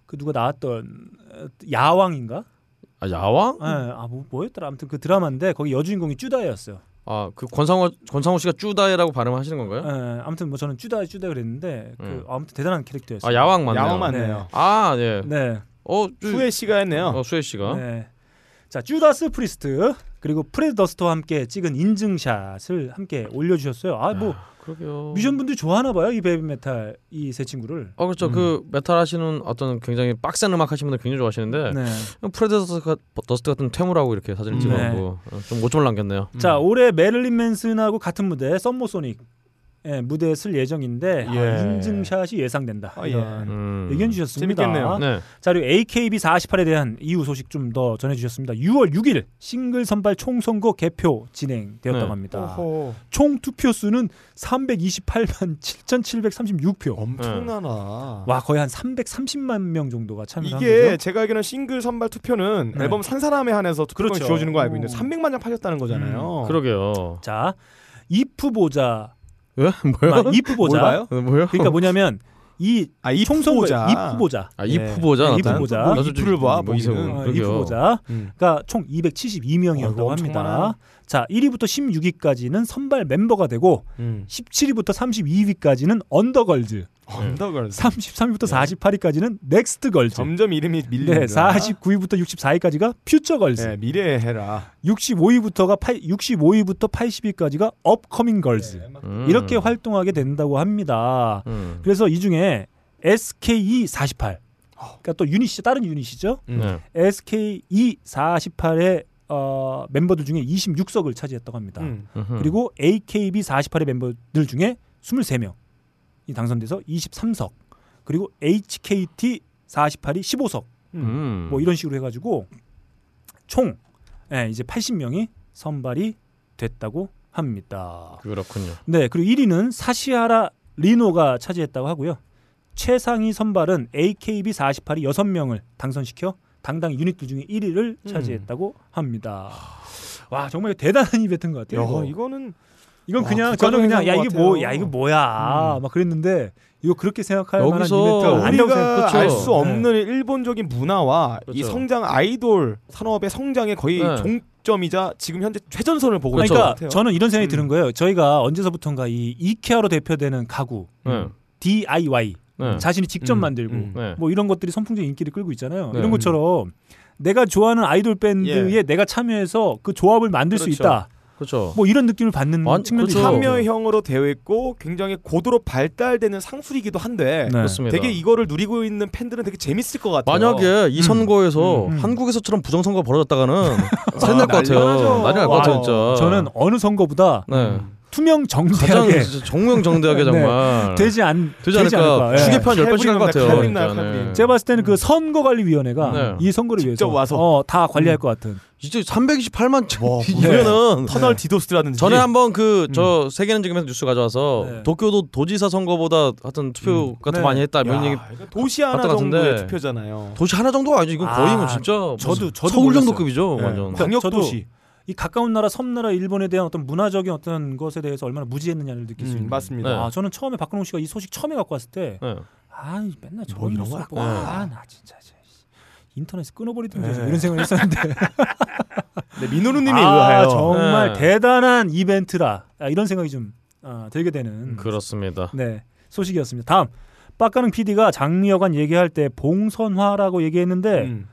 그 누가 나왔던 어, 야왕인가? 아 야왕? 예. 아, 뭐 뭐였더라. 아무튼 그 드라마인데 거기 여주인공이 쭈다였어요. 아 그 권상우 권상우 씨가 쭈다에라고 발음하시는 건가요? 예. 아무튼 뭐 저는 쭈다 쭈다 그랬는데 그 음. 아무튼 대단한 캐릭터였어요. 아 야왕 맞네요. 야왕 맞네요. 아 예. 네. 어 쭈, 수혜 씨가 했네요. 어 수혜 씨가. 네. 자, Judas Priest 그리고 프레드 더스트와 함께 찍은 인증샷을 함께 올려주셨어요. 아, 뭐. 뮤지션분들이 좋아하나 봐요, 이 BABYMETAL 이 세 친구를. 어 그렇죠. 음. 그 메탈 하시는 어떤 굉장히 빡센 음악 하시는 분들 굉장히 좋아하시는데 네. 프레드 더스트, 같은 퇴물하고 이렇게 사진을 음. 찍어놓고 어, 좀 오점을 남겼네요. 자, 올해 메릴린 맨슨하고 같은 무대 Summer Sonic 예, 무대에 설 예정인데 아, 예. 인증샷이 예상된다. 아, 예. 이런 음. 의견 주셨습니다. 재밌겠네요. 네. 자, 그리고 AKB48에 대한 이후 소식 좀 더 전해주셨습니다. 6월 6일 싱글 선발 총선거 개표 진행되었다고 네. 합니다. 오호. 총 투표 수는 328만 7,736표. 엄청나나. 와 거의 한 330만 명 정도가 참여한 이게 거죠. 제가 알기로는 싱글 선발 투표는 네. 앨범 산 사람에 한해서 투표권이 그렇죠. 주어지는 거 알고 있는데 어. 300만 장 팔렸다는 거잖아요. 그러게요. 자, if 보자. 예? 뭐요? 아, if 보자. 몰라요? 어, 뭐요? 그러니까 뭐냐면 이 아, 이 총선거 후보자. if 보자. 아, 이 예. 후보자 네, 이 나타나. 후보자. 뭐 나도 이프를 봐, 뭐 이세훈. 보기는. 어, 그러게요. if 보자. 음. 그러니까 총 272명이었다고 어, 엄청 많아요. 합니다. 자, 1위부터 16위까지는 선발 멤버가 되고 음. 17위부터 32위까지는 언더걸즈, Under Girl 33위부터 48위까지는 Next Girls. 점점 이름이 밀리는 네, 49위부터 64위까지가 Future Girls. 네, 미래의 해라. 65위부터가 8, 65위부터 80위까지가 Upcoming Girls 음. 이렇게 활동하게 된다고 합니다. 음. 그래서 이 중에 SKE48 그러니까 또 유닛이죠 다른 유닛이죠 음. 네. SKE48의 어, 멤버들 중에 26석을 차지했다고 합니다. 음. 그리고 AKB48의 멤버들 중에 23명이 당선돼서 23석 그리고 HKT 48이 15석 음. 뭐 이런 식으로 해가지고 총 예, 이제 80명이 선발이 됐다고 합니다. 그렇군요. 네, 그리고 1위는 사시하라 리노가 차지했다고 하고요. 최상위 선발은 AKB 48이 6명을 당선시켜 당당 유닛들 중에 1위를 차지했다고 합니다. 와 정말 대단한 이벤트인 것 같아요. 야, 이거. 이거는 이건 와, 그냥 저는 그냥 야 행사인 이게 것 뭐. 야 이거 뭐야 막 그랬는데 이거 그렇게 생각할 만한 여기서 이벤트가. 우리가 그렇죠. 알수 네. 없는 일본적인 문화와 이 그렇죠. 성장 아이돌 산업의 성장의 거의 네. 종점이자 지금 현재 최전선을 보고 있는 것 그러니까 같아요. 저는 이런 생각이 음. 드는 거예요. 저희가 언제서부턴가 이 이케아로 대표되는 가구 네. DIY 네. 자신이 직접 음, 만들고 음. 네. 뭐 이런 것들이 선풍적 인기를 끌고 있잖아요. 네. 이런 것처럼 내가 좋아하는 아이돌 밴드에 예. 내가 참여해서 그 조합을 만들 수 그렇죠. 있다. 그렇죠. 뭐 이런 느낌을 받는 완- 측면도 그렇죠. 참여형으로 되어 있고 굉장히 고도로 발달되는 상술이기도 한데 네. 그렇습니다. 되게 이거를 누리고 있는 팬들은 되게 재밌을 것 같아요. 만약에 이 선거에서 음, 음. 한국에서처럼 부정 선거 벌어졌다가는 살날것 같아요. 난리 난리 날것 와, 같아요, 진짜. 저는 어느 선거보다 네. 투명 정대하게 진짜 정명 정대하게 네. 정말 되지 않 되지 않을까. 예. 휴게표 한 10번씩 할것 같아요. 네. 제가 봤을 때는 그 선거관리위원회가 네. 이 선거를 위해서 와서. 어, 다 관리할 것 같은. 이제 328만 와, 이면은 터널 디도스라든지 전에 한번 그 저 세계는 지금에서 뉴스 가져와서 네. 도쿄도 도지사 선거보다 하여튼 투표 같은 네. 거 많이 했다 이런 야, 얘기 도시 하나 정도의. 투표잖아요. 도시 하나 정도가 아니죠. 이건 거의 뭐 아, 진짜 저도- 저도 서울. 정도급이죠. 네. 완전. 광역 도시. 이 가까운 나라 섬나라 일본에 대한 어떤 문화적인 어떤 것에 대해서 얼마나 무지했느냐를 느낄 수 음, 있는. 맞습니다. 네. 아, 저는 처음에 박근홍 씨가 이 소식 처음에 갖고 왔을 때 네. 아, 맨날 저런 뭐 이런? 보고 네. 아, 나 진짜 저, 인터넷 끊어버리든지 네. 이런 생각을 했었는데 네, 민호루님이 아, 의하여 정말 네. 대단한 이벤트라 아, 이런 생각이 좀 아, 들게 되는 그렇습니다. 네 소식이었습니다. 다음 빡가능 PD가 장미여관 얘기할 때 봉선화라고 얘기했는데 음.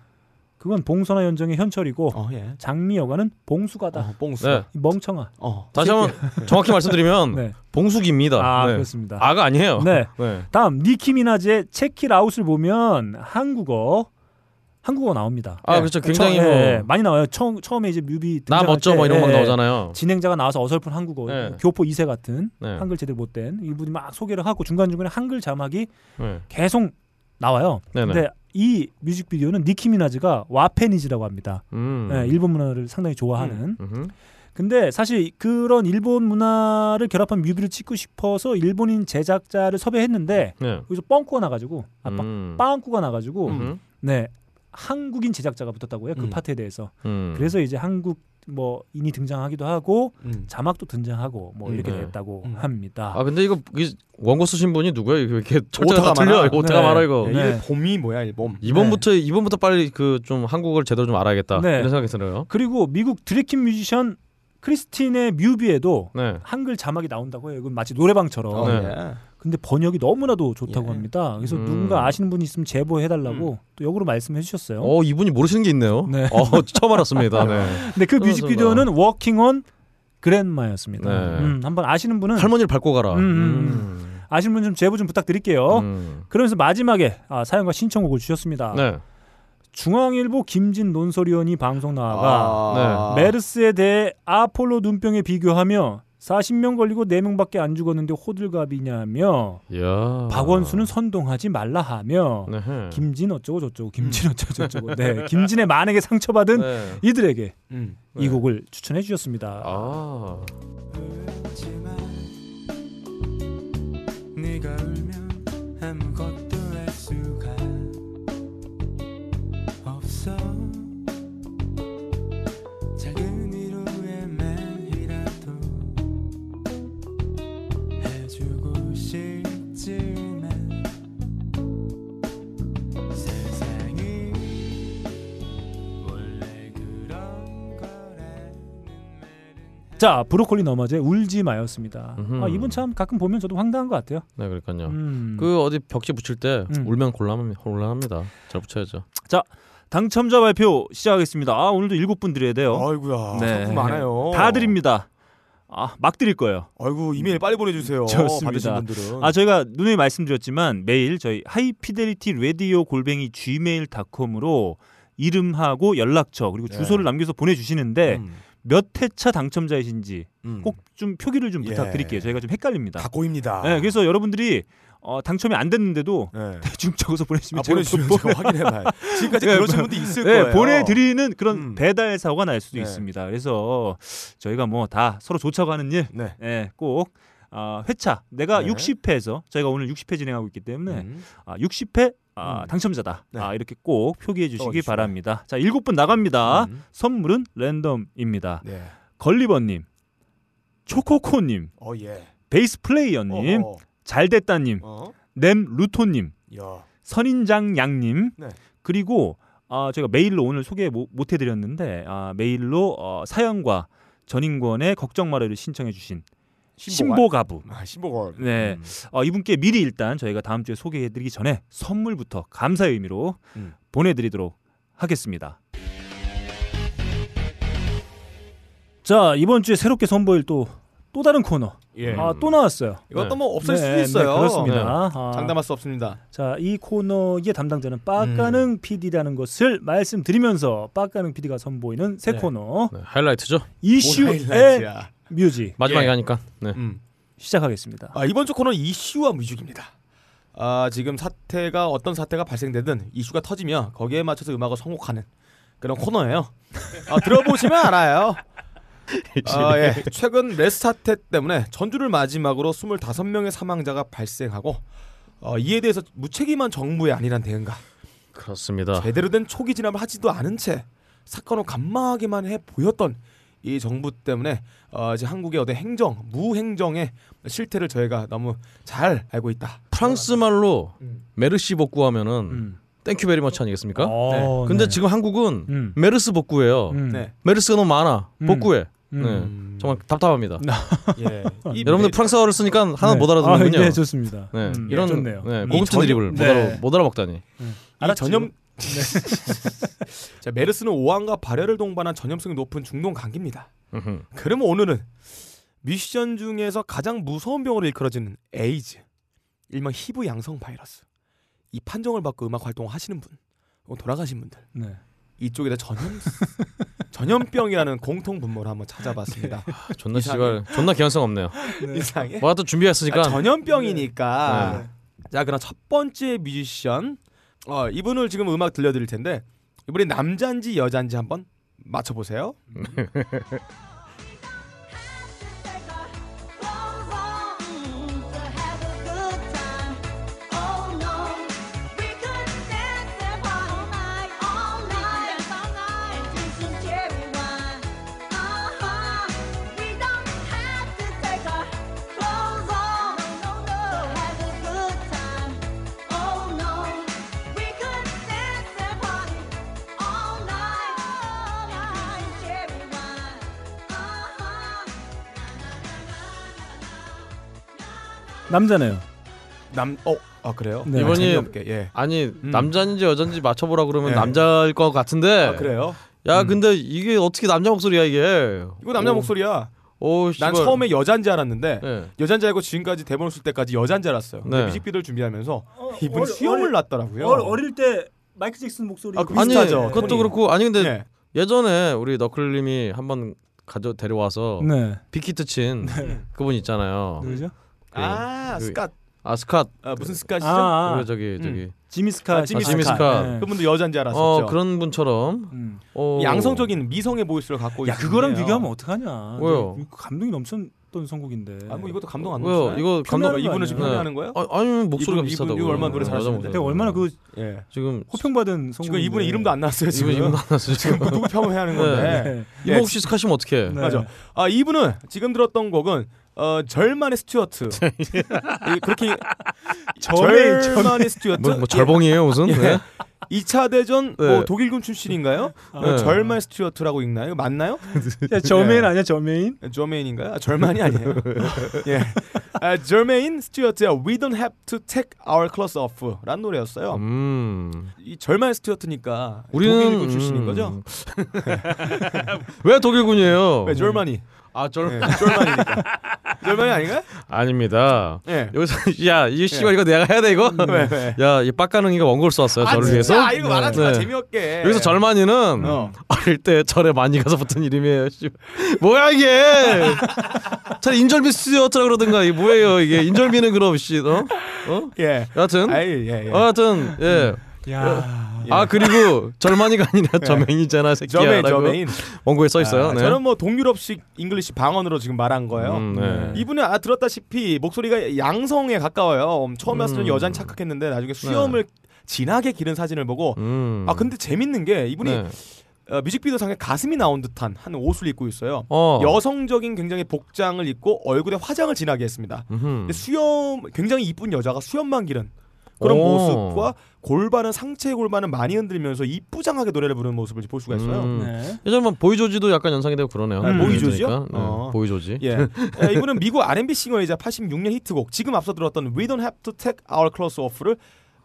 그건 봉선화 연정의 현철이고 어, 예. 장미여관은 봉숙아다. 어, 뽕수. 네. 이 멍청아. 어. 다시 한번 정확히 말씀드리면 네. 봉숙입니다. 아 네. 그렇습니다. 아가 아니에요. 네. 네. 다음 니키 미나즈의 Check It Out을 보면 한국어 한국어 나옵니다. 아, 네. 그렇죠. 굉장히 처- 뭐- 예, 많이 나와요. 처음 처음에 이제 뮤비 나 등장할 멋져 때, 뭐 이런 거 예, 나오잖아요. 진행자가 나와서 어설픈 한국어 네. 교포 2세 같은 네. 한글 제대로 못된 이분이 막 소개를 하고 중간 중간에 한글 자막이 네. 계속 나와요. 네네. 근데 이 뮤직비디오는 니키 미나즈가 와페니즈라고 합니다. 음. 예, 일본 문화를 상당히 좋아하는. 음흠. 근데 사실 그런 일본 문화를 결합한 뮤비를 찍고 싶어서 일본인 제작자를 섭외했는데 네. 여기서 뻥꾸가 나가지고 아, 빵- 음. 빵꾸가 나가지고. 네 한국인 제작자가 붙었다고 해요 그 음. 파트에 대해서 음. 그래서 이제 한국 뭐 인이 등장하기도 하고 음. 자막도 등장하고 뭐 이렇게 네. 됐다고 음. 합니다. 아 근데 이거 이 원고 쓰신 분이 누구예요? 이거 이렇게 철자가 틀려. 오타가 네. 많아 이거. 예, 네. 이게 봄이 뭐야, 일봄. 이번부터 이번부터 빨리 그 좀 한국어를 제대로 좀 알아야겠다. 네. 이런 생각이 들어요. 그리고 미국 drag queen 뮤지션 크리스틴의 뮤비에도 네. 한글 자막이 나온다고 해요. 이건 마치 노래방처럼. 어, 네. 예. 근데 번역이 너무나도 좋다고 예. 합니다. 그래서 음. 누군가 아시는 분이 있으면 제보해달라고 또 역으로 말씀해 주셨어요. 어 이분이 모르시는 게 있네요. 네. 어 처음 알았습니다. 네. 근데 그 뮤직비디오는 Workin' On 그랜마였습니다. 네. 음, 한번 아시는 분은 할머니를 밟고 가라. 음, 음, 아시는 분 좀 제보 좀 부탁드릴게요. 음. 그러면서 마지막에 아, 사연과 신청곡을 주셨습니다. 네. 중앙일보 김진 논설위원이 방송 나와가 아. 메르스에 대해 아폴로 눈병에 비교하며 40명 걸리고 4명밖에 안 죽었는데 호들갑이냐며 야. 박원순은 선동하지 말라 하며 네. 김진 어쩌고 저쩌고 김진 어쩌고 저쩌고 네 김진의 만에게 상처받은 네. 이들에게 음. 이 곡을 추천해 주셨습니다. 아. 자 브로콜리 너머제 울지 마였습니다. 음흠. 아, 이분 참 가끔 보면 저도 황당한 것 같아요. 네, 그러니까요. 음. 그 어디 벽지 붙일 때 음. 울면 곤란 곤란합니다. 잘 붙여야죠. 당첨자 발표 시작하겠습니다. 아 오늘도 일곱 분 드려야 돼요. 아이고야. 네. 상품 많아요. 다 드립니다. 아 막 드릴 거예요. 아이고 이메일 빨리 보내주세요. 좋습니다. 받으신 분들은. 아 저희가 누누이 말씀드렸지만 매일 저희 하이피델리티 라디오 골뱅이 gmail.com으로 이름하고 연락처 그리고 네. 주소를 남겨서 보내주시는데 음, 몇 회차 당첨자이신지 음. 꼭좀 표기를 좀 예. 부탁드릴게요. 저희가 좀 헷갈립니다. 각고입니다. 네, 그래서 여러분들이 어, 당첨이 안 됐는데도 네. 대충 적어서 보내주시면 아, 제가 제가 확인해봐요. 지금까지 네, 그러신 분도 있을 네, 거예요. 보내드리는 그런 음. 배달 사고가 날 수도 네. 있습니다. 그래서 저희가 뭐 다 서로 조차가는 일, 네. 예, 꼭 아, 회차 내가 네. 60회에서 저희가 오늘 60회 진행하고 있기 때문에 음. 아, 60회 아, 음. 당첨자다. 네. 아, 이렇게 꼭 표기해 주시기. 바랍니다. 자, 일곱 분 나갑니다. 음. 선물은 랜덤입니다. 네. 걸리버님, 초코코님, 어 예. 베이스 플레이어님, 어, 잘됐다님, 어. 램 루토님, 야. 선인장 양님, 네. 그리고 아, 제가 메일로 오늘 소개 못, 못 해드렸는데 아, 메일로 어, 사연과 전인권의 걱정 마라를 신청해 주신 신보가부. 아, 신보가. 네, 음. 어, 이분께 미리 일단 저희가 다음 주에 소개해드리기 전에 선물부터 감사의 의미로 음. 보내드리도록 하겠습니다. 자 이번 주에 새롭게 선보일 또또 다른 코너. 예. 아, 또 나왔어요. 이것도 네. 뭐 없을 네, 수 있어요. 네, 그렇습니다. 아, 장담할 수 없습니다. 자, 이 코너의 담당자는 빠까능 음. PD라는 것을 말씀드리면서 빠까능 PD가 선보이는 새 네. 코너. 하이라이트죠. 이슈의 뮤직 마지막에 예. 하니까. 네. 음. 시작하겠습니다. 아, 이번 주 코너는 이슈와 뮤직입니다. 아, 지금 사태가 어떤 사태가 발생되든 이슈가 터지면 거기에 맞춰서 음악을 선곡하는 그런 코너예요. 아, 들어보시면 알아요. 아, 예. 최근 메르스 사태 때문에 전주를 마지막으로 25명의 사망자가 발생하고 어, 이에 대해서 무책임한 정부의 안일한 대응과 그렇습니다. 제대로 된 초기 진압을 하지도 않은 채 사건을 간마하게만 해 보였던 이 정부 때문에 어, 이제 한국의 어떤 행정, 무행정의 실태를 저희가 너무 잘 알고 있다. 프랑스 말로 음. merci beaucoup 하면은 음. thank you very much 아니겠습니까? 어, 근데 네. 지금 한국은 음. 메르스 복구예요. 음. 네. 메르스가 너무 많아. 음. 복구해. 음. 네. 정말 답답합니다. 예. 이 여러분들 메- 프랑스어를 쓰니까 하나 네. 못 알아듣는군요. 아, 네, 좋습니다. 네, 음, 이런 좋네요. 네, 음. 고급진 이 드립을 못, 네. 알아, 못 알아먹다니. 이 전염 자, 메르스는 오한과 발열을 동반한 전염성이 높은 중동 감기입니다. 그러면 오늘은 미션 중에서 가장 무서운 병으로 일컬어지는 에이즈, 일명 HIV 양성 바이러스. 이 판정을 받고 음악 활동을 하시는 분, 돌아가신 분들 네. 이쪽에다 전염 전염병이라는 공통 분모를 한번 찾아봤습니다. 아, 존나 이상해. 씨발 존나 개연성 없네요. 이상해. 뭐가 또 준비했으니까. 아, 전염병이니까. 네. 자, 그럼 첫 번째 뮤지션, 어, 이분을 지금 음악 들려드릴 텐데 이분이 남자인지 여자인지 한번 맞춰보세요. 남자네요. 남, 어, 아 그래요? 네. 이번이- 예. 아니 음. 남자인지 여자인지 맞춰보라 그러면 네. 남자일 것 같은데. 아 그래요? 야 음. 근데 이게 어떻게 남자 목소리야 이게? 이거 남자 오, 목소리야. 오, 난 씨발. 처음에 여잔 줄 알았는데 네. 여잔 줄 알고 지금까지 대본을 쓸 때까지 여잔 줄 알았어요. 네. 뮤직비디오를 준비하면서 이분이 어리- 수염을 어리- 났더라고요. 어, 어릴 때 마이클 잭슨 목소리 아, 그 아니 비슷하죠, 그것도 톤이. 그렇고 아니 근데 네. 예전에 우리 너클님이 한번 가져 데려와서 네. big hit 친 그분 있잖아요. 누구죠? 아 그- 스캇. 아 스캇. 아, 무슨 스캇이죠? 아, 그리고 아, 저기 저기 음. 지미 스카. 아, 지미 지미 스카. 네. 그분도 여잔 줄 알았었죠. 어 그런 분처럼 음. 어, 양성적인 미성의 voice를 갖고 야 있는데요. 그거랑 비교하면 어떡하냐? 왜요? 감동이 넘쳤던 선곡인데. 아, 뭐 이것도 감동 안 왜요? 넘치나요? 이거 감동 이분은 지금? 표현하는 거예요? 아, 아니 목소리가 이분- 비슷하다고. 이분 얼마나 노래 잘하시는데? 되게 얼마나 그 예. 지금 호평받은 선곡. 지금 이분의 이름도 안 나왔어요. 지금 이분 이분 나왔어 지금. 뭐 누구 평을 해야 하는 건데. 네. 예, 이거 혹시 스카시면 어떻게? 네. 맞아. 아 이분은 지금 들었던 곡은 어 절만의 스튜어트. 이- 그렇게 저메인, 절만의 스튜어트. 뭐, 뭐 절봉이에요 무슨? 예. 네. 2차 대전 네. 뭐 독일군 출신인가요? 어, 네. 절만 스튜어트라고 읽나요? 맞나요? 야, 저메인 아니야 저메인? 저메인인가요? 아, 절만이 아니에요. 예. 아, 절메인 스튜어트의 We Don't Have to Take Our Clothes Off라는 노래였어요. 음. 이 절만 스튜어트니까 우리는 독일군 출신인 음. 거죠? 왜 독일군이요? 왜 절만이? 아 절. 예, 절만이니까. 절만이 아닌가요? 아닙니다. 예. 여기서 야 이거 씨발 이거 내가 해야 돼 이거. 왜 왜? 야이 빡가능이가 원고를 써왔어요 아, 저를 진짜? 위해서. 아, 이거 말하지 마 네. 재미없게. 여기서 절만이는 어. 어릴 때 절에 많이 가서 붙은 이름이에요. 씨. 뭐야 이게? 잘 인절미 스튜어트라 그러든가 이게 뭐예요 이게 인절미는 그럼 씨 어? 어? 예. 여하튼 아이 예 예. 어, 하여튼 예. 야. 예. 아 그리고 절만이가 아니라 저맹이잖아 새끼야라고 저메인. 원고에 써 있어요. 아, 네. 저는 뭐 동유럽식 English 방언으로 지금 말한 거예요. 음, 네. 이분은 아 들었다시피 목소리가 양성에 가까워요. 음, 처음에 왔을 때 음. 여잔 착각했는데 나중에 수염을 진하게 기른 사진을 보고 음. 아 근데 재밌는 게 이분이 네. 어, 뮤직비디오 상에 가슴이 나온 듯한 한 옷을 입고 있어요. 어. 여성적인 굉장히 복장을 입고 얼굴에 화장을 진하게 했습니다. 근데 수염 굉장히 이쁜 여자가 수염만 기른 그런 오. 모습과 골반은 상체 골반을 많이 흔들면서 이쁘장하게 노래를 부르는 모습을 볼 수가 있어요. 음. 네. 예전 뭐 보이조지도 약간 연상이 되고 그러네요. 아, 보이조지요? 그러니까. 네, 어. 보이조지. 예. 예, 이분은 미국 R&B 싱어이자 86년 히트곡 지금 앞서 들었던 We Don't Have to Take Our Clothes Off를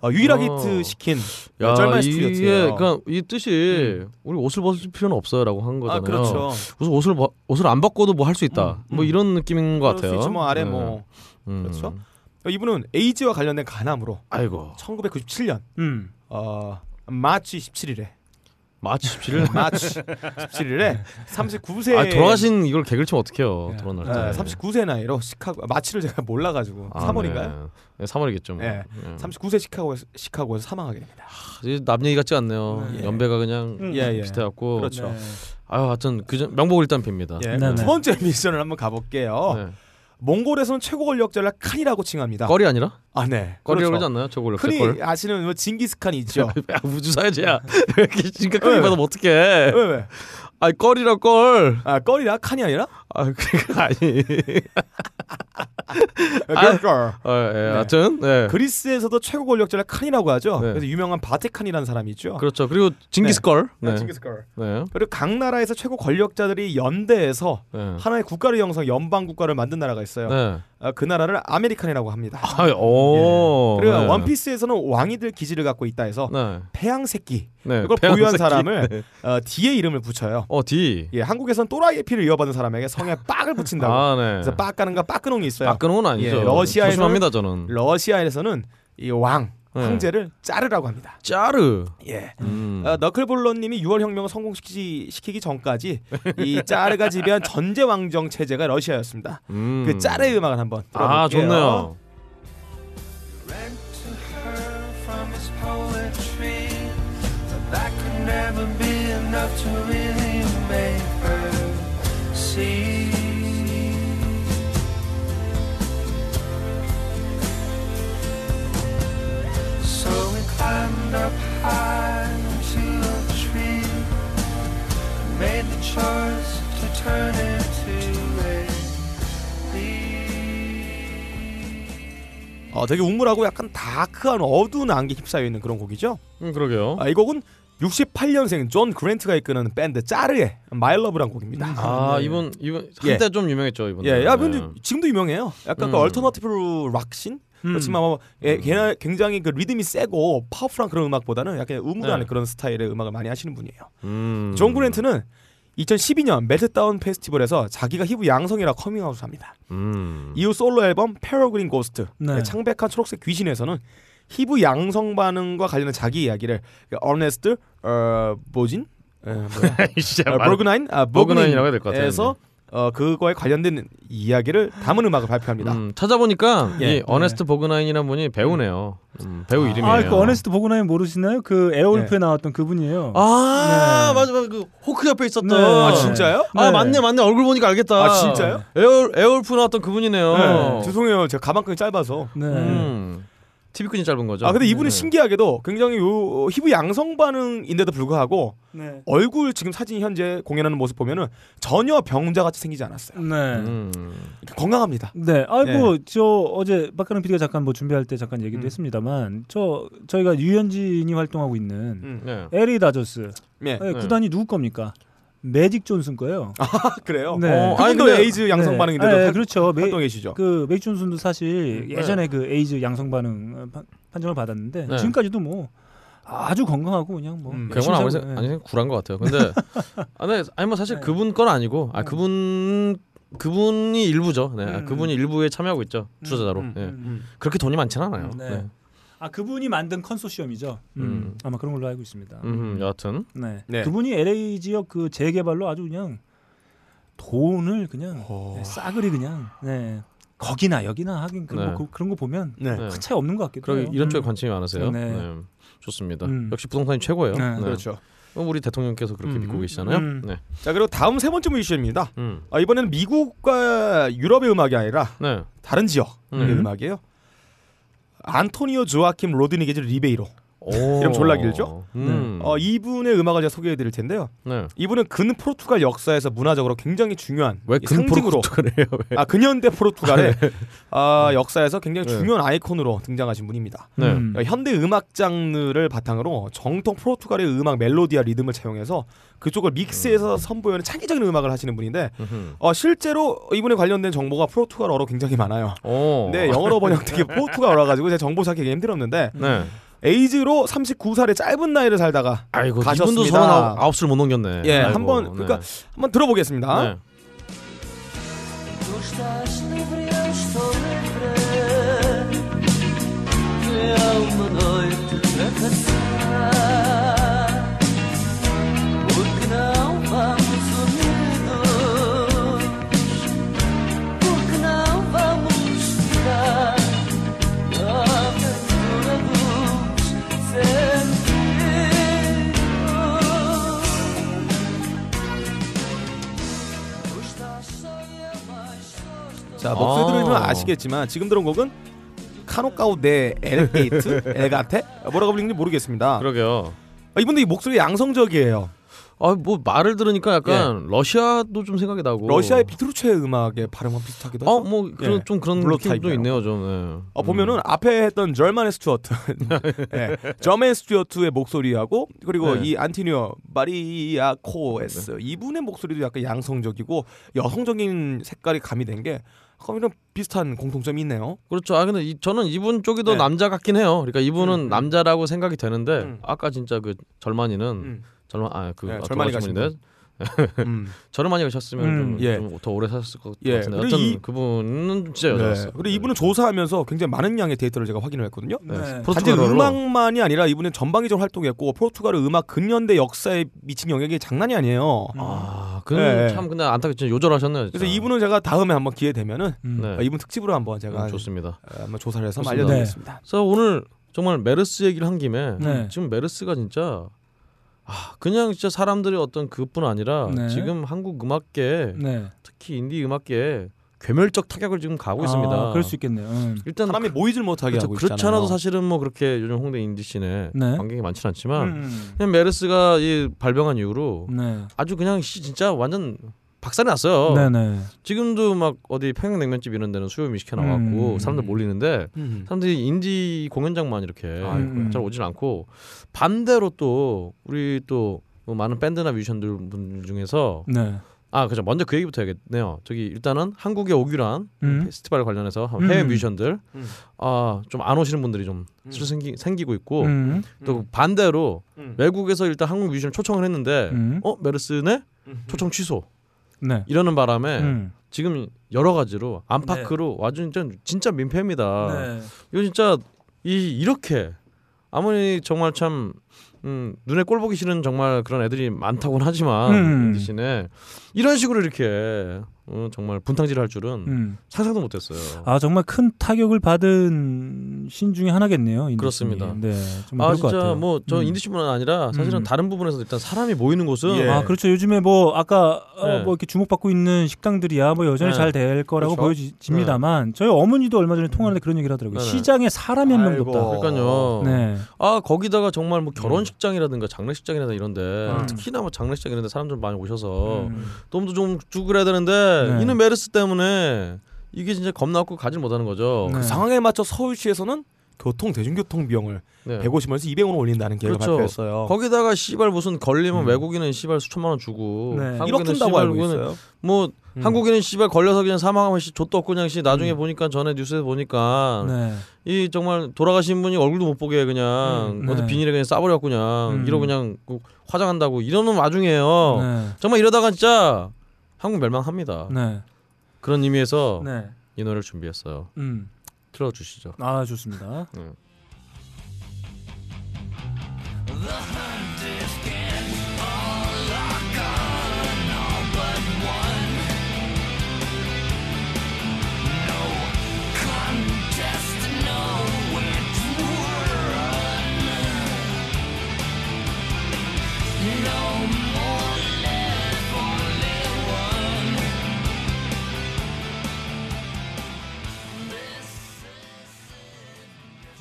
어, 유일하게 어. 히트 시킨 야, 이게 스튜디오였어요. 그러니까 이 뜻이 우리 옷을 벗을 필요는 없어요라고 한 거잖아요. 아 그렇죠. 무슨 옷을 벗- 옷을 안 벗고도 뭐 할 수 있다. 음, 뭐 음. 이런 느낌인 것 같아요. 뭐 아래 네. 뭐 음. 그렇죠. 이분은 에이즈와 관련된 간암으로 아이고 1997년 음. 어, 마치 17일에 마치 17일 마치 17일에 39세 아 돌아가신 이걸 개그를 치면 어떡해요. 네, 돌아날 네, 때. 39세 나이로 시카고 마치를 제가 몰라 가지고 아, 3월인가요? 네. 3월이겠죠. 뭐. 네. 네. 39세 시카고에서 시카고에서 사망하게 됩니다. 이제 남 얘기 같지 않네요. 네. 연배가 그냥 음. 예, 예. 비슷해 갖고. 그렇죠. 네. 아유, 하여튼 그 전- 명복을 일단 빕니다. 예, 네, 두 네. 번째 미션을 한번 가 볼게요. 네. 몽골에서는 최고 권력자를 칸이라고 칭합니다. 껄이 아니라 아, 네. 껄이라고 그렇죠. 하지 않나요? 저걸 흔히 껄. 아시는 뭐 징기스칸이 있죠. 야, 우주사야지야. 왜 이렇게 심각하게 네. 받으면 어떡해. 왜 왜? 아니 껄이라 껄. 아, 껄이라 칸이 아니라? 아, 그게 아니. 아, 껄. 어, 예, 하여튼 네. 그리스에서도 최고 권력자를 칸이라고 하죠. 네. 그래서 유명한 바티칸이라는 사람이 있죠. 그렇죠. 그리고 징기스 껄. 네. 네. 징기스칸. 네. 그리고 각 나라에서 최고 권력자들이 연대해서 네. 하나의 국가를 형성 연방 국가를 만든 나라가 있어요. 네. 아, 그 나라를 아메리칸이라고 합니다. 아, 오. 그리고 네. 원피스에서는 왕이들 기질을 갖고 있다 해서 네. 태양 새끼 네. 태양 보유한 새끼. 사람을 네. 어, D의 이름을 붙여요. 어, D. 예, 한국에선 또라이의 피를 이어받은 사람에게 성에 빡을 붙인다고. 아, 네. 그래서 빡가는가 빡그농이 있어요. 건 아니죠. 예, 러시아에서는- 조심합니다, 저는. 러시아에서는 이왕 네. 황제를 짜르라고 합니다. 짜르. 예. 음. 어, 너클볼러님이 6월 혁명을 성공시키기 시키기 전까지 이 짜르가 지배한 전제 왕정 체제가 러시아였습니다. 음. 그 짜르의 음악을 한번 들어볼게요. 아, 좋네요. never be enough to really make her see. Climbed up high into a tree. Made the choice to turn into. 어, 되게 우물하고 약간 다크한 어두운 안개 휩싸여 있는 그런 곡이죠. 음, 그러게요. 아, 이 곡은 68년생 존 그랜트가 이끄는 밴드 짜르의 My Love란 곡입니다. 아, 네. 이분 이분 예. 한때 좀 유명했죠, 이분. 예, 야, 근데 지금도 유명해요. 약간 그 음. alternative rock scene 음. 그렇지만 뭐 예, 걔는 굉장히 그 리듬이 세고 파워풀한 그런 음악보다는 약간 우울한 네. 그런 스타일의 음악을 많이 하시는 분이에요. 음. 존 그랜트는 2012년 Meltdown 페스티벌에서 자기가 HIV 양성이라 커밍아웃을 합니다. 음. 이후 솔로 앨범 Pale Green Ghosts 네. 창백한 초록색 귀신에서는 HIV 양성 반응과 관련된 자기 이야기를 그 어네스트 어 뭐진 에, 뭐야? 진짜 어, 보그나인 아 보그나인이라고 해야 될 것 같아요. 에서 어 그거에 관련된 이야기를 담은 음악을 발표합니다. 음, 찾아보니까 예. 이 어네스트 보그나인이라는 분이 배우네요. 음, 배우 이름이에요. 아, 그 어네스트 보그나인 모르시나요? 그 Airwolf에 나왔던 그분이에요. 아, 네. 맞아 맞아 그 호크 옆에 있었던. 네. 아 진짜요? 아 네. 맞네 맞네 얼굴 보니까 알겠다. 아 진짜요? 에어 Airwolf 나왔던 그분이네요. 네. 죄송해요. 제가 가방끈이 짧아서. 네. 음. TV끈이 짧은 거죠. 아 근데 이분은 네. 신기하게도 굉장히 요 HIV 양성 반응인데도 불구하고 네. 얼굴 지금 사진 현재 공연하는 모습 보면은 전혀 병자 같이 생기지 않았어요. 네. 음. 건강합니다. 네, 아이고 저 어제 박가능 PD가 잠깐 뭐 준비할 때 잠깐 얘기도 음. 했습니다만 저 저희가 유현진이 활동하고 있는 음. 네. LA 다저스 네. 네, 네. 구단이 누구 겁니까? 매직 존슨 거예요. 아 그래요. 네. 어, 아니, 근데- 에이즈 양성 네. 반응인데도 네, 활- 그렇죠. 매, 활동해 계시죠. 그 매직 존슨도 사실 네. 예전에 그 에이즈 양성 반응 어, 판- 판정을 받았는데 네. 지금까지도 뭐 아주 건강하고 그냥 뭐 음. 그건 아무리 생- 네. 아니 굴한 것 같아요. 근데 아, 네, 아니 뭐 사실 네. 그분 건 아니고 아 그분 그분이 일부죠. 네, 음. 그분이 일부에 참여하고 있죠 투자자로. 음. 네. 음. 그렇게 돈이 많지는 않아요. 네. 네. 아 그분이 만든 컨소시엄이죠. 음, 음. 아마 그런 걸로 알고 있습니다. 음, 여하튼 네. 네. 그분이 LA 지역 그 재개발로 아주 그냥 돈을 그냥 어. 네, 싸그리 그냥 네. 거기나 여기나 하긴 그런, 네. 거, 그, 런거 보면 네. 네. 큰 차이 없는 것 같기도 해요. 이런 음. 쪽에 관심이 많으세요. 네. 네. 좋습니다. 음. 역시 부동산이 최고예요. 네. 그렇죠. 우리 대통령께서 그렇게 음. 믿고 계시잖아요. 음. 네. 자 그리고 다음 세 번째 이슈입니다. 음. 아, 이번에는 미국과 유럽의 음악이 아니라 네. 다른 지역의 음. 음악이에요. 안토니오 조아킴 로드리게스 리베이로. 오. 이름 졸라 길죠? 음. 어, 이분의 음악을 제가 소개해 드릴 텐데요. 네. 이분은 근 포르투갈 역사에서 문화적으로 굉장히 중요한 이 왜근 상징으로 포르투갈이에요? 왜? 아 근현대 포르투갈의 아, 역사에서 굉장히 네. 중요한 아이콘으로 등장하신 분입니다. 네. 음. 어, 현대 음악 장르를 바탕으로 정통 포르투갈의 음악 멜로디와 리듬을 차용해서 그쪽을 믹스해서 선보이는 창의적인 음악을 하시는 분인데. 어, 실제로 이분에 관련된 정보가 포르투갈어로 굉장히 많아요. 오. 네, 영어로 번역되게 포르투갈어라 가지고 제가 정보 찾기 힘들었는데 네. 에이즈로 39살의 짧은 나이를 살다가 아이고 가셨습니다. 이분도 서른 아홉 을못 넘겼네. 예, 아이고, 한번 네. 그러니까 한번 들어보겠습니다. 네. 아시겠지만 지금 들은 곡은 카노카우 네 엘게이트 엘가테 뭐라고 불리는지 모르겠습니다. 그러게요. 아, 이분들 이 목소리 양성적이에요. 아뭐 말을 들으니까 약간 러시아도 좀 생각이 나고. 러시아의 비트루체 음악의 발음과 비슷하기도 하죠. 어뭐 그런 예. 좀 그런 느낌도. 있네요 좀. 네. 어, 보면은 앞에 했던 절만의 스튜어트, 예, 저맨 스튜어트의 목소리하고 그리고 네. 이 안티니오 마리아 코에스 이분의 목소리도 약간 양성적이고 여성적인 색깔이 가미된 게 어, 이런 비슷한 공통점이 있네요. 그렇죠. 아 근데 이, 저는 이분 쪽이 더 네. 남자 같긴 해요. 그러니까 이분은 음, 음. 남자라고 생각이 되는데 음. 아까 진짜 그 절만이는 음. 절만 아그 네, 아, 절만이 돌아가신 가신 분인데 음. 저를 많이 가셨으면 음, 좀, 예. 좀 더 오래 사셨을 것 예, 같은데 어떤 이- 그분은 진짜 여자였어요. 네. 그리고 이분은 조사하면서 굉장히 많은 양의 데이터를 제가 확인을 했거든요. 네. 네. 단지 음악만이 아니라 이분은 전방위적으로 활동했고 포르투갈 음악 근현대 역사에 미친 영향이 장난이 아니에요. 아, 그 네. 참 근데 안타깝게 요절하셨네요. 진짜. 그래서 이분은 제가 다음에 한번 기회 되면은 음. 네. 어, 이분 특집으로 한번 제가 음, 좋습니다. 어, 한번 조사를 해서 좋습니다. 알려드리겠습니다. 그래서 오늘 정말 메르스 얘기를 한 김에 네. 지금 메르스가 진짜 아 그냥 진짜 사람들이 어떤 그뿐 아니라 네. 지금 한국 음악계 네. 특히 인디 음악계 괴멸적 타격을 지금 가고 아, 있습니다. 그럴 수 있겠네요. 음. 일단 사람이 모이질 못하게 그렇죠. 하고 있잖아요. 않아도 사실은 뭐 그렇게 요즘 홍대 인디 scene에 네. 관객이 많지는 않지만 음. 그냥 메르스가 이 발병한 이후로 네. 아주 그냥 씨 진짜 완전 박살이 났어요. 네네. 지금도 막 어디 평양냉면집 이런 데는 수요미 시켜 나왔고 음. 사람들 몰리는데 음. 사람들이 인디 공연장만 이렇게 아이고야. 잘 오진 않고 반대로 또 우리 또 뭐 많은 밴드나 뮤지션들 분 중에서 네. 아 그죠 먼저 그 얘기부터 해야겠네요. 저기 일단은 한국에 오기로 한 음. 페스티벌 관련해서 해외 음. 뮤지션들 음. 아좀 안 오시는 분들이 좀 음. 슬슬 생기, 생기 고 있고 음. 또 반대로 음. 외국에서 일단 한국 뮤지션 초청을 했는데 음. 어 메르스네 음. 초청 취소 네. 이러는 바람에 음. 지금 여러 가지로 안팎으로 와준 진짜 진짜 민폐입니다. 네. 이거 진짜 이 이렇게 아무리 정말 참 음, 눈에 꼴 보기 싫은 정말 그런 애들이 많다고는 하지만 음. 대신에 이런 식으로 이렇게 어, 정말 분탕질을 할 줄은 음. 상상도 못했어요. 아 정말 큰 타격을 받은 신 중에 하나겠네요. 인디 그렇습니다. 네. 좀아 진짜 같아요. 뭐저 음. 인디씨뿐만 아니라 사실은 음. 다른 부분에서 일단 사람이 모이는 곳은 예. 아 그렇죠. 요즘에 뭐 아까 어, 네. 뭐 이렇게 주목받고 있는 식당들이야 뭐 여전히 네. 잘될 거라고 그렇죠. 보여집니다만 저희 어머니도 얼마 전에 통화하는데 그런 얘기를 하더라고요. 네네. 시장에 사람이 한 명도. 없다. 그러니까요. 네. 아 거기다가 정말 뭐 결혼식장이라든가 장례식장이라든가 이런데 음. 특히나 뭐 장례식장 이런데 사람들 많이 오셔서 음. 도움도 좀 주고 그래야 되는데 네. 이는 메르스 때문에 이게 진짜 겁나고 가지 못하는 거죠. 네. 그 상황에 맞춰 서울시에서는 교통 대중교통 비용을 네. 150원에서 200원 올린다는 계획을 그렇죠. 발표했어요. 거기다가 씨발 무슨 걸리면 음. 외국인은 씨발 수천만 원 주고 네. 1억 한국인은 있어요. 뭐 음. 한국인은 씨발 걸려서 그냥 사망하면 씨 좆도 없고 그냥 씨 나중에 음. 보니까 전에 뉴스에서 보니까 네. 이 정말 돌아가신 분이 얼굴도 못 보게 그냥 음, 어디 네. 비닐에 그냥 싸버려갖고 그냥 음. 이러고 그냥 그 화장한다고 이러는 와중에요. 네. 정말 이러다가 진짜 한국 멸망합니다. 네. 그런 의미에서 네. 이 노래를 준비했어요. 음. 틀어주시죠. 아 좋습니다.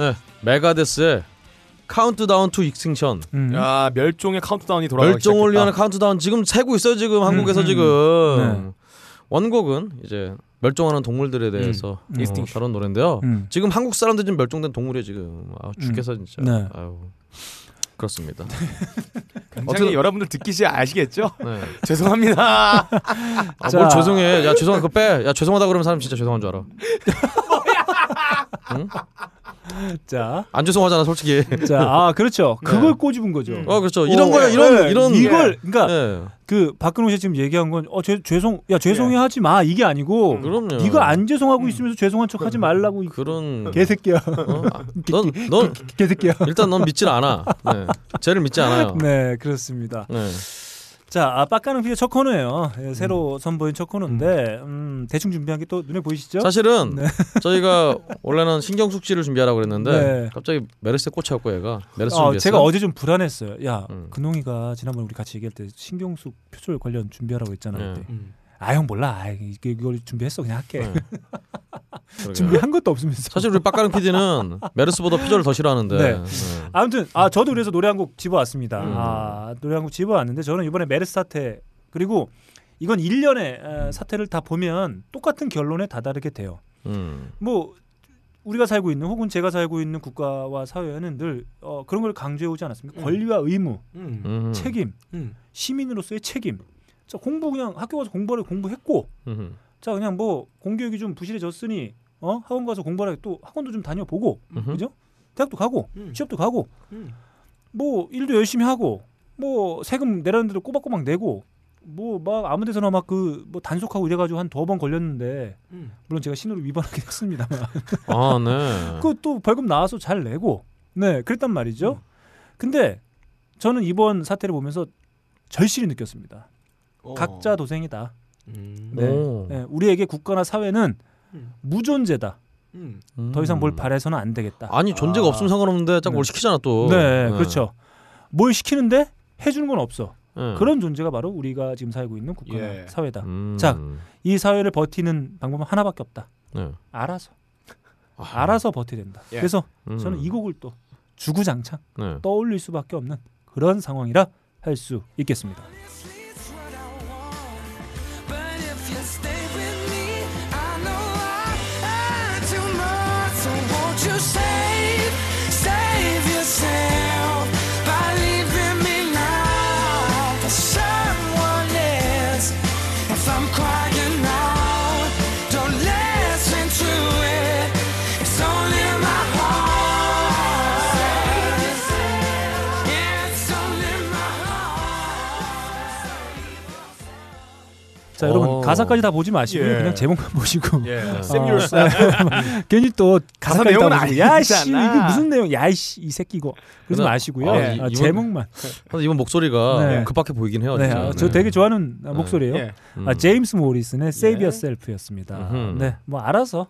네, 메가데스의 Countdown to Extinction 음. 야 멸종의 카운트다운이 돌아가기 멸종을 위한 시작했다. 카운트다운 지금 세고 있어요 지금 한국에서 음, 지금 네. 원곡은 이제 멸종하는 동물들에 대해서 음. 어. 다룬 노래인데요. 음. 지금 한국 사람들 지금 멸종된 동물이 지금 아, 죽겠어 진짜. 네. 아유 그렇습니다. 굉장히 어떻게- 여러분들 듣기 시작 아시겠죠? 네. 죄송합니다. 아, 자. 뭘 죄송해. 야 죄송한 그거 빼. 야 죄송하다 그러면 사람 진짜 죄송한 줄 알아. 응? 자, 안 죄송하잖아 솔직히. 자, 아 그렇죠. 네. 그걸 꼬집은 거죠. 어 그렇죠. 이런 거야 이런 네, 이런 이걸 그러니까 예. 그 박근홍 씨 지금 얘기한 건 어 죄송 야 죄송해 하지 마 이게 아니고 음, 그럼요. 네가 안 죄송하고 있으면서 죄송한 척 하지 말라고 이 그런 개새끼야. 어? 아, 넌, 넌 개새끼야. 일단 넌 믿질 않아. 네. 쟤를 믿지 않아요. 네, 그렇습니다. 네. 자, 아, 빡가는 피의 첫 코너예요. 예, 새로 선보인 첫 코너인데 음, 대충 준비한 게 또 눈에 보이시죠? 사실은 네. 저희가 원래는 신경숙 씨를 준비하라고 그랬는데 네. 갑자기 메르스에 꽂혀갖고 얘가 메르스 어, 준비했어요. 제가 어제 좀 불안했어요. 야, 음. 근홍이가 지난번 우리 같이 얘기할 때 신경숙 표절 관련 준비하라고 했잖아. 네. 음. 아, 형 몰라. 아, 이게 이걸 준비했어. 그냥 할게. 네. 그러게요. 준비한 것도 없으면서. 사실 우리 빡가는 PD는 메르스보다 표절을 더 싫어하는데 네. 네. 아무튼 아 저도 그래서 노래 한 곡 집어왔습니다. 음. 아 노래 한 곡 집어왔는데 저는 이번에 메르스 사태 그리고 이건 일련의 에, 사태를 다 보면 똑같은 결론에 다다르게 돼요. 음. 뭐 우리가 살고 있는 혹은 제가 살고 있는 국가와 사회는 늘 어, 그런 걸 강조해 오지 않았습니까? 음. 권리와 의무, 음. 음. 책임, 음. 시민으로서의 책임. 자 공부 그냥 학교 가서 공부를 공부했고, 음. 자 그냥 뭐 공교육이 좀 부실해졌으니 어 학원 가서 공부하라 또 학원도 좀 다녀보고, 음흠. 그죠? 대학도 가고, 음. 취업도 가고, 음. 뭐 일도 열심히 하고, 뭐 세금 내라는 대로 꼬박꼬박 내고, 뭐 막 아무 데서나 막 그 뭐 단속하고 이래가지고 한 두 번 걸렸는데 음. 물론 제가 신호를 위반하긴 했습니다만. 아 네. 그 또 벌금 나와서 잘 내고 네 그랬단 말이죠. 근데 저는 이번 사태를 보면서 절실히 느꼈습니다. 어. 각자 도생이다. 음. 네. 오. 네, 우리에게 국가나 사회는 음. 무존재다. 음. 더 이상 뭘 음. 바래서는 안 되겠다. 아니 존재가 아. 없으면 상관없는데 짝뭘 네. 시키잖아 또. 네, 그렇죠. 뭘 시키는데 해주는 건 없어. 네. 그런 존재가 바로 우리가 지금 살고 있는 국가나 예. 사회다. 음. 자. 이 사회를 버티는 방법은 하나밖에 없다. 네. 알아서. 아. 알아서 버텨야 된다. 예. 그래서 음. 저는 이 곡을 또 주구장창 네. 떠올릴 수밖에 없는 그런 상황이라 할 수 있겠습니다. 자 여러분 어. 가사까지 다 보지 마시고요. 예. 그냥 제목만 보시고 예. 네. Save yourself. 괜히 또 가사 내용은 야씨. 이게 무슨 내용 야이씨 이 새끼 이거 그러지 마시고요. 아, 아, 이- 이번- 제목만. 이번 목소리가 네. 급하게 보이긴 해요. 네. 아, 저 되게 좋아하는 아, 목소리예요. 예. 음. 아, 제임스 모리슨의 Save 예. Yourself였습니다. 음흠. 네, 뭐 알아서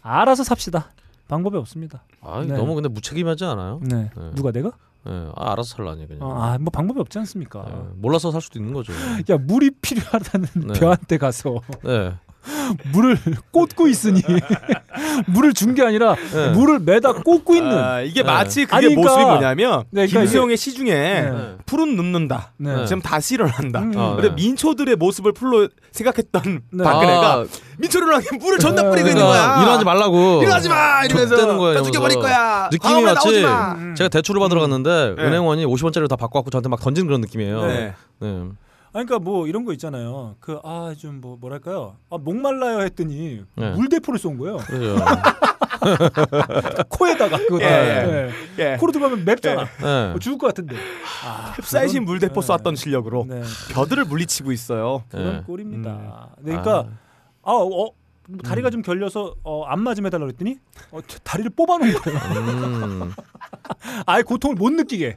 알아서 삽시다. 방법이 없습니다. 아, 네. 너무 근데 무책임하지 않아요? 네, 네. 누가 내가? 네. 아, 알아서 살라니 그냥. 어, 아, 뭐 방법이 없지 않습니까? 네. 몰라서 살 수도 있는 거죠. 야 물이 필요하다는 네. 벼한테 가서 네. 물을 꽂고 있으니 물을 준 게 아니라 네. 물을 매다 꽂고 있는. 아, 이게 네. 마치 그게 아니, 그러니까- 모습이 뭐냐면 네, 그러니까 김수영의 시 중에 네. 풀은 눕는다. 네. 지금 다시 일어난다. 음. 아, 근데 네. 민초들의 모습을 풀로 생각했던 네. 박근혜가 아, 민초를 하게 물을 네. 뿌리고 있는 그러니까 거야. 일어나지 말라고. 일어나지 마 이러면서 나 죽여버릴. 거야. 느낌이 마치. 음. 제가 대출을 받으러 갔는데 네. 은행원이 50원짜리를 다 받고 갖고 저한테 막 던지는 그런 느낌이에요. 네. 네. 아니, 그러니까 뭐 이런 거 있잖아요. 그 아 좀 뭐 뭐랄까요? 아 목말라요 했더니 네. 물대포를 쏜 거예요. 그죠. 코에다가 그거. 예, 네. 예. 코로 들어가면 맵잖아. 네. 어, 죽을 것 같은데. 아, 흡사이신 그런- 물대포 네. 쐈던 실력으로 네. 벼들을 물리치고 있어요. 그런 네. 꼴입니다. 네, 그러니까 아, 아, 어, 뭐 다리가 좀 결려서 어, 안 맞으면 해달라 그랬더니 어, 저 다리를 뽑아놓은 거예요. 음. 아예 고통을 못 느끼게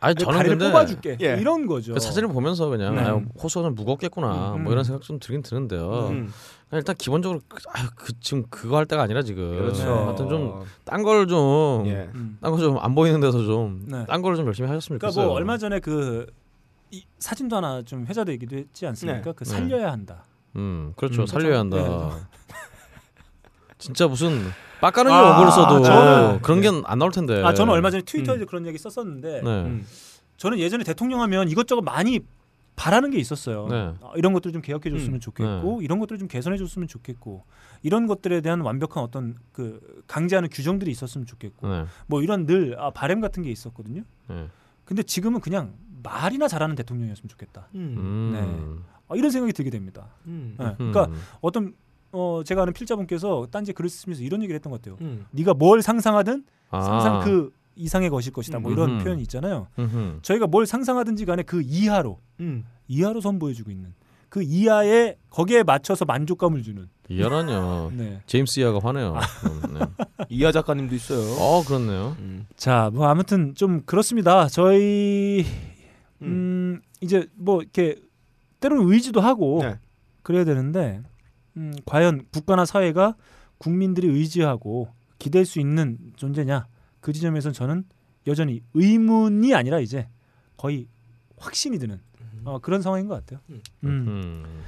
아니 내 저는 다리를 근데 뽑아줄게 예. 이런 거죠. 그 사진을 보면서 그냥 네. 아유, 호수는 무겁겠구나 음. 뭐 이런 생각 좀 들긴 드는데요. 음. 일단 기본적으로 그, 아유, 그 지금 그거 할 때가 아니라 지금. 그렇죠. 하여튼 좀 딴 걸 좀. 예. 음. 딴거 좀 안 보이는 데서 좀 네. 딴 거를 좀 열심히 하셨으면 그러니까 좋겠어요. 뭐 얼마 전에 그 이 사진도 하나 좀 회자되기도 했지 않습니까? 네. 그 네. 살려야 한다. 음, 그렇죠. 음, 살려야 한다. 네. 진짜 무슨 빡가는 아, 어글 써도 저는- 그런 게 안 나올 텐데. 아 저는 얼마 전에 트위터에서 그런 얘기 썼었는데 네. 음. 저는 예전에 대통령 하면 이것저것 많이 바라는 게 있었어요. 네. 아, 이런 것들 좀 개혁해 줬으면 음. 좋겠고 이런 것들 좀 개선해 줬으면 좋겠고 이런 것들에 대한 완벽한 어떤 그 강제하는 규정들이 있었으면 좋겠고 네. 뭐 이런 늘 아, 바램 같은 게 있었거든요. 네. 근데 지금은 그냥 말이나 잘하는 대통령이었으면 좋겠다. 음. 음. 아, 이런 생각이 들게 됩니다. 음. 네. 음. 그러니까 어떤 어, 제가 아는 필자분께서 딴지 글을 쓰면서 이런 얘기를 했던 것 같아요. 음. 네가 뭘 상상하든 아. 상상 그 이상의 것일 것이다. 뭐 이런 음흠. 표현이 있잖아요. 음흠. 저희가 뭘 상상하든지 간에 그 이하로 음. 이하로 선보여주고 있는 그 이하에 거기에 맞춰서 만족감을 주는. 이하라뇨. 네. 제임스 이하가 화내요. 음, 네. 이하 작가님도 있어요. 어 그렇네요. 음. 자, 뭐 아무튼 좀 그렇습니다. 저희 음, 이제 뭐 이렇게 때로는 의지도 하고 네. 그래야 되는데 음, 과연 국가나 사회가 국민들이 의지하고 기댈 수 있는 존재냐 그 지점에선 저는 여전히 의문이 아니라 이제 거의 확신이 드는 어, 그런 상황인 것 같아요. 음. 음.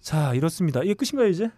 자 이렇습니다. 이게 끝인가요 이제?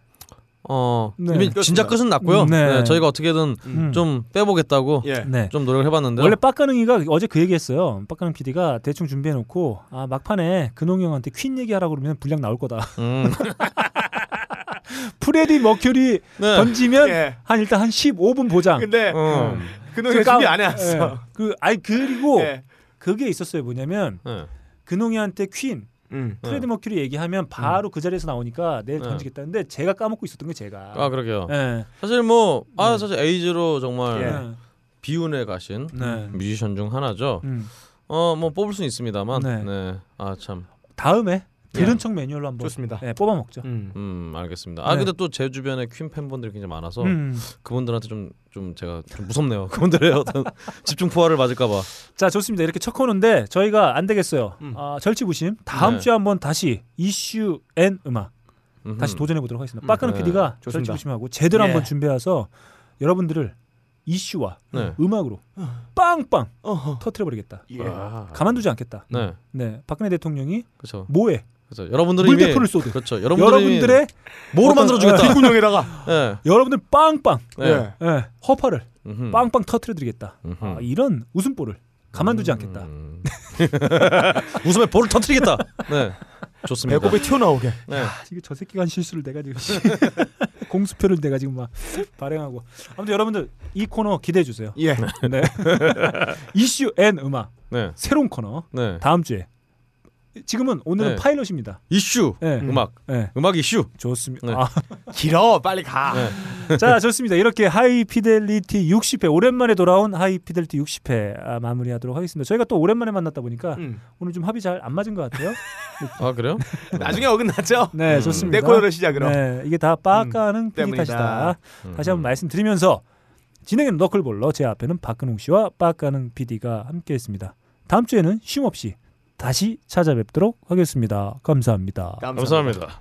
어 네. 이미 진짜 끝은 났고요. 네. 네, 저희가 어떻게든 음. 좀 빼보겠다고 예. 네. 좀 노력을 해봤는데 원래 빡가능이가 어제 그 얘기했어요. 빡가능 PD가 대충 준비해놓고 아 막판에 근홍이 형한테 퀸 얘기하라고 그러면 분량 나올 거다. 음. 프레디 머큐리 네. 던지면 예. 한 일단 한 15분 보장. 근데 어. 그놈이 준비 안 해왔어. 예. 그 아니 그리고 예. 그게 있었어요. 뭐냐면 네. 근홍이한테 퀸 음. 프레디 머큐리 얘기하면 바로 그 자리에서 나오니까 내일 네. 던지겠다는데 제가 까먹고 있었던 게 제가. 아 그러게요. 예. 사실 뭐아 네. 사실 에이즈로 정말 예. 비운에 가신 네. 뮤지션 중 하나죠. 음. 어뭐 뽑을 수는 있습니다만 네. 네. 아 참. 다음에 들은 예. 척 매뉴얼로 한번 좋습니다. 예, 뽑아 먹죠. 음. 음 알겠습니다. 아 네. 근데 또 제 주변에 퀸 팬분들이 굉장히 많아서 음. 그분들한테 좀 좀 제가 좀 무섭네요. 그분들의 어떤 집중 포화를 맞을까봐. 자 좋습니다. 이렇게 첫 코너인데 저희가 안 되겠어요. 음. 아, 절치부심 다음 네. 주에 한번 다시 이슈 and 음악 음흠. 다시 도전해 보도록 하겠습니다. 음. 빠까는 네. PD가 좋습니다. 절치부심하고 제대로 예. 한번 준비해서 여러분들을 이슈와 네. 음악으로 빵빵 어허. 터트려 버리겠다. 예. 아. 가만두지 않겠다. 네. 네, 박근혜 대통령이 그렇죠. 뭐에 그렇죠. 여러분들이 물대포를 쏘듯 그렇죠. 여러분들의 뭐로 만들어 주겠다. 뒷구녕에다가 네. 여러분들 빵빵 네. 예, 허파를 음흠. 빵빵 터트려 드리겠다. 아, 이런 웃음보를 가만두지 않겠다. 음. 웃음에 볼을 터뜨리겠다. 네. 좋습니다. 배꼽에 튀어나오게. 네. 아, 이게 저 새끼가 한 실수를 내가 지금 공수표를 내가 지금 막 발행하고 아무튼 여러분들 이 코너 기대해 주세요. 예. 네. 이슈 and 음악 네. 새로운 코너 네. 다음 주에 지금은 오늘은 네. 파일럿입니다. 이슈. 네. 음악. 네. 음악 이슈. 좋습니다. 네. 아, 길어. 빨리 가. 네. 자 좋습니다. 이렇게 하이피델리티 60회 오랜만에 돌아온 하이피델리티 60회 아, 마무리하도록 하겠습니다. 저희가 또 오랜만에 만났다 보니까 음. 오늘 좀 합이 잘 안 맞은 것 같아요. 아 그래요? 나중에 어긋나죠. 네 음. 좋습니다. 내 코너를 시작으로. 네, 이게 다 빠까는 PD 때문이다. 탓이다. 음. 다시 한번 말씀드리면서 진행은 너클볼러 제 앞에는 박근홍 씨와 빠까능 PD가 함께했습니다. 다음 주에는 쉼 없이 다시 찾아뵙도록 하겠습니다. 감사합니다. 감사합니다.